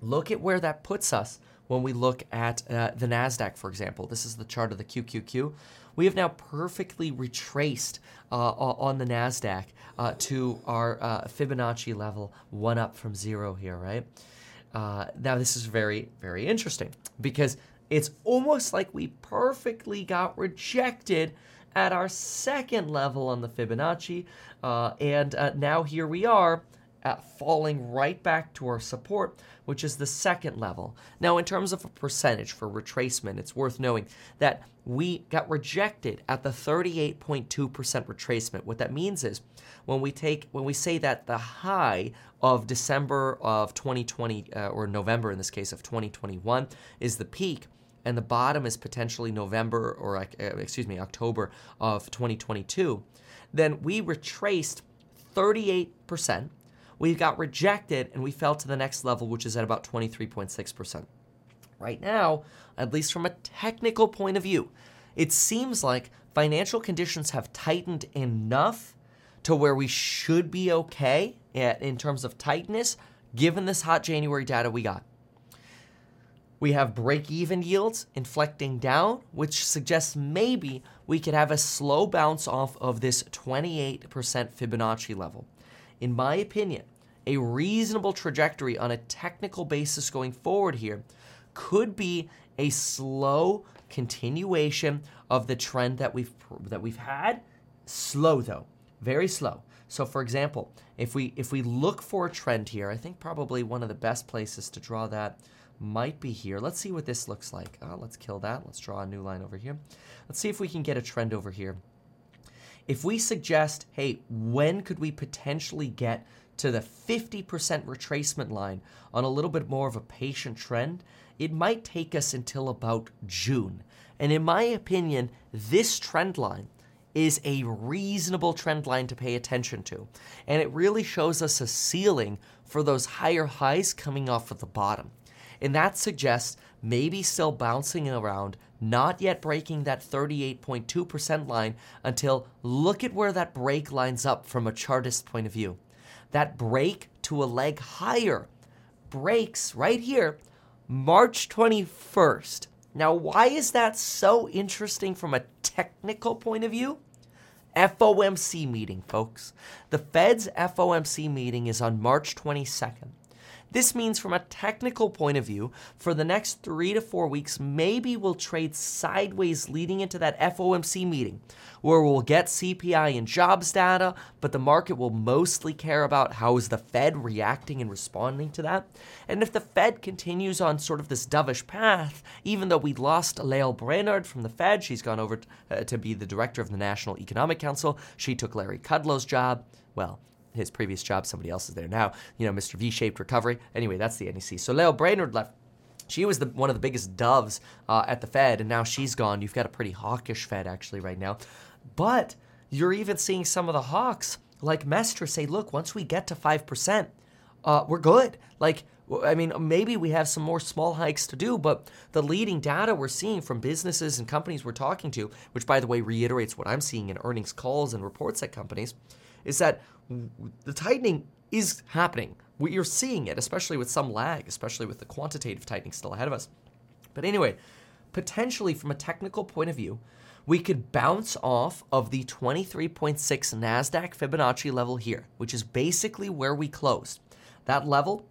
Look at where that puts us when we look at uh, the NASDAQ, for example. This is the chart of the QQQ. We have now perfectly retraced uh, on the NASDAQ uh, to our uh, Fibonacci level, one up from zero here, right? Uh, now, this is very, very interesting because it's almost like we perfectly got rejected at our second level on the Fibonacci. Uh, and now here we are falling right back to our support, which is the second level. Now, in terms of a percentage for retracement, it's worth knowing that we got rejected at the 38.2% retracement. What that means is when we take when we say that the high of December of 2020 uh, or November in this case of 2021 is the peak and the bottom is potentially November or uh, excuse me October of 2022, then we retraced 38% we got rejected and we fell to the next level, which is at about 23.6%. Right now, at least from a technical point of view, it seems like financial conditions have tightened enough to where we should be okay in terms of tightness given this hot January data we got. We have break even yields inflecting down, which suggests maybe we could have a slow bounce off of this 28% Fibonacci level in my opinion, a reasonable trajectory on a technical basis going forward here could be a slow continuation of the trend that we've that we've had. Slow though, very slow. So for example, if we if we look for a trend here, I think probably one of the best places to draw that might be here. Let's see what this looks like. Uh, let's kill that. Let's draw a new line over here. Let's see if we can get a trend over here. If we suggest, hey, when could we potentially get to the 50% retracement line on a little bit more of a patient trend, it might take us until about June. And in my opinion, this trend line is a reasonable trend line to pay attention to. And it really shows us a ceiling for those higher highs coming off of the bottom. And that suggests maybe still bouncing around, not yet breaking that 38.2% line until look at where that break lines up from a chartist point of view. That break to a leg higher breaks right here March 21st. Now, why is that so interesting from a technical point of view? FOMC meeting, folks. The Fed's FOMC meeting is on March 22nd. This means, from a technical point of view, for the next three to four weeks, maybe we'll trade sideways leading into that FOMC meeting, where we'll get CPI and jobs data, but the market will mostly care about how is the Fed reacting and responding to that. And if the Fed continues on sort of this dovish path, even though we lost Lael Brainard from the Fed, she's gone over t- uh, to be the director of the National Economic Council. She took Larry Kudlow's job. Well, his previous job, somebody else is there now. You know, Mr. V-shaped recovery. Anyway, that's the NEC. So Lael Brainard left. She was the, one of the biggest doves uh, at the Fed, and now she's gone. You've got a pretty hawkish Fed actually right now, but you're even seeing some of the hawks like Mester say, "Look, once we get to five percent, uh, we're good." Like I mean, maybe we have some more small hikes to do, but the leading data we're seeing from businesses and companies we're talking to, which by the way reiterates what I'm seeing in earnings calls and reports at companies, is that the tightening is happening. You're seeing it, especially with some lag, especially with the quantitative tightening still ahead of us. But anyway, potentially from a technical point of view, we could bounce off of the 23.6 NASDAQ Fibonacci level here, which is basically where we closed. That level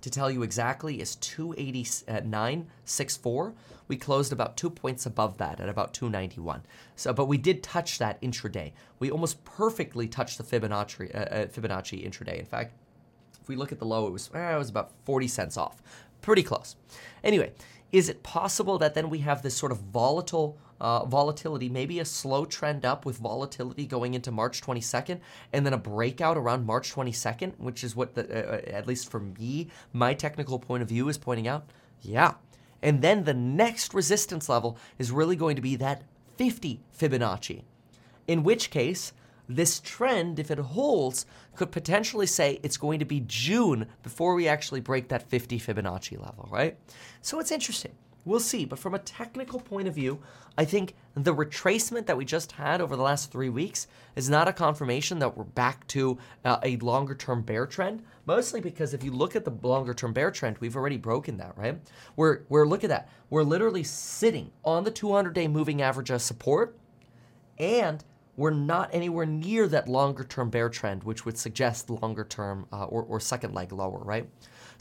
to tell you exactly is 289.64. Uh, We closed about two points above that at about 291. So, but we did touch that intraday. We almost perfectly touched the Fibonacci, uh, uh, Fibonacci intraday. In fact, if we look at the low, it was eh, it was about 40 cents off. Pretty close. Anyway, is it possible that then we have this sort of volatile uh, volatility, maybe a slow trend up with volatility going into March 22nd, and then a breakout around March 22nd, which is what, the, uh, uh, at least for me, my technical point of view is pointing out? Yeah. And then the next resistance level is really going to be that 50 Fibonacci, in which case, this trend, if it holds, could potentially say it's going to be June before we actually break that 50 Fibonacci level, right? So it's interesting. We'll see. But from a technical point of view, I think the retracement that we just had over the last three weeks is not a confirmation that we're back to uh, a longer term bear trend. Mostly because if you look at the longer term bear trend, we've already broken that, right? We're, we're look at that. We're literally sitting on the 200 day moving average as support, and we're not anywhere near that longer term bear trend, which would suggest longer term uh, or, or second leg lower, right?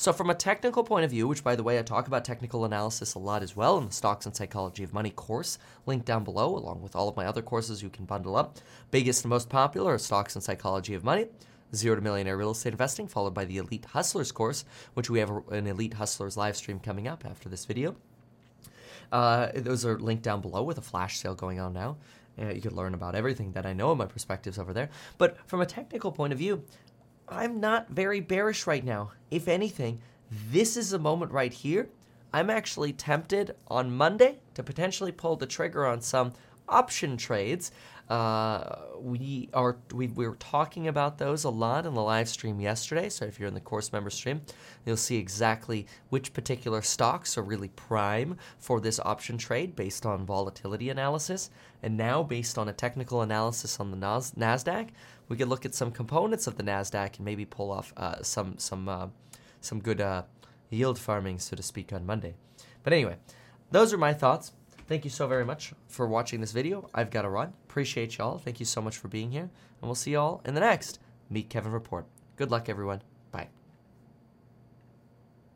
So, from a technical point of view, which by the way, I talk about technical analysis a lot as well in the Stocks and Psychology of Money course, linked down below, along with all of my other courses you can bundle up. Biggest and most popular are Stocks and Psychology of Money. Zero to Millionaire Real Estate Investing, followed by the Elite Hustlers course, which we have an Elite Hustlers live stream coming up after this video. Uh, those are linked down below with a flash sale going on now. Uh, you can learn about everything that I know and my perspectives over there. But from a technical point of view, I'm not very bearish right now. If anything, this is a moment right here. I'm actually tempted on Monday to potentially pull the trigger on some option trades. Uh, we are we, we were talking about those a lot in the live stream yesterday. So if you're in the course member stream, you'll see exactly which particular stocks are really prime for this option trade based on volatility analysis. And now, based on a technical analysis on the Nas- Nasdaq, we could look at some components of the Nasdaq and maybe pull off uh, some some uh, some good uh, yield farming, so to speak, on Monday. But anyway, those are my thoughts. Thank you so very much for watching this video. I've got to run. Appreciate y'all. Thank you so much for being here. And we'll see y'all in the next Meet Kevin Report. Good luck, everyone.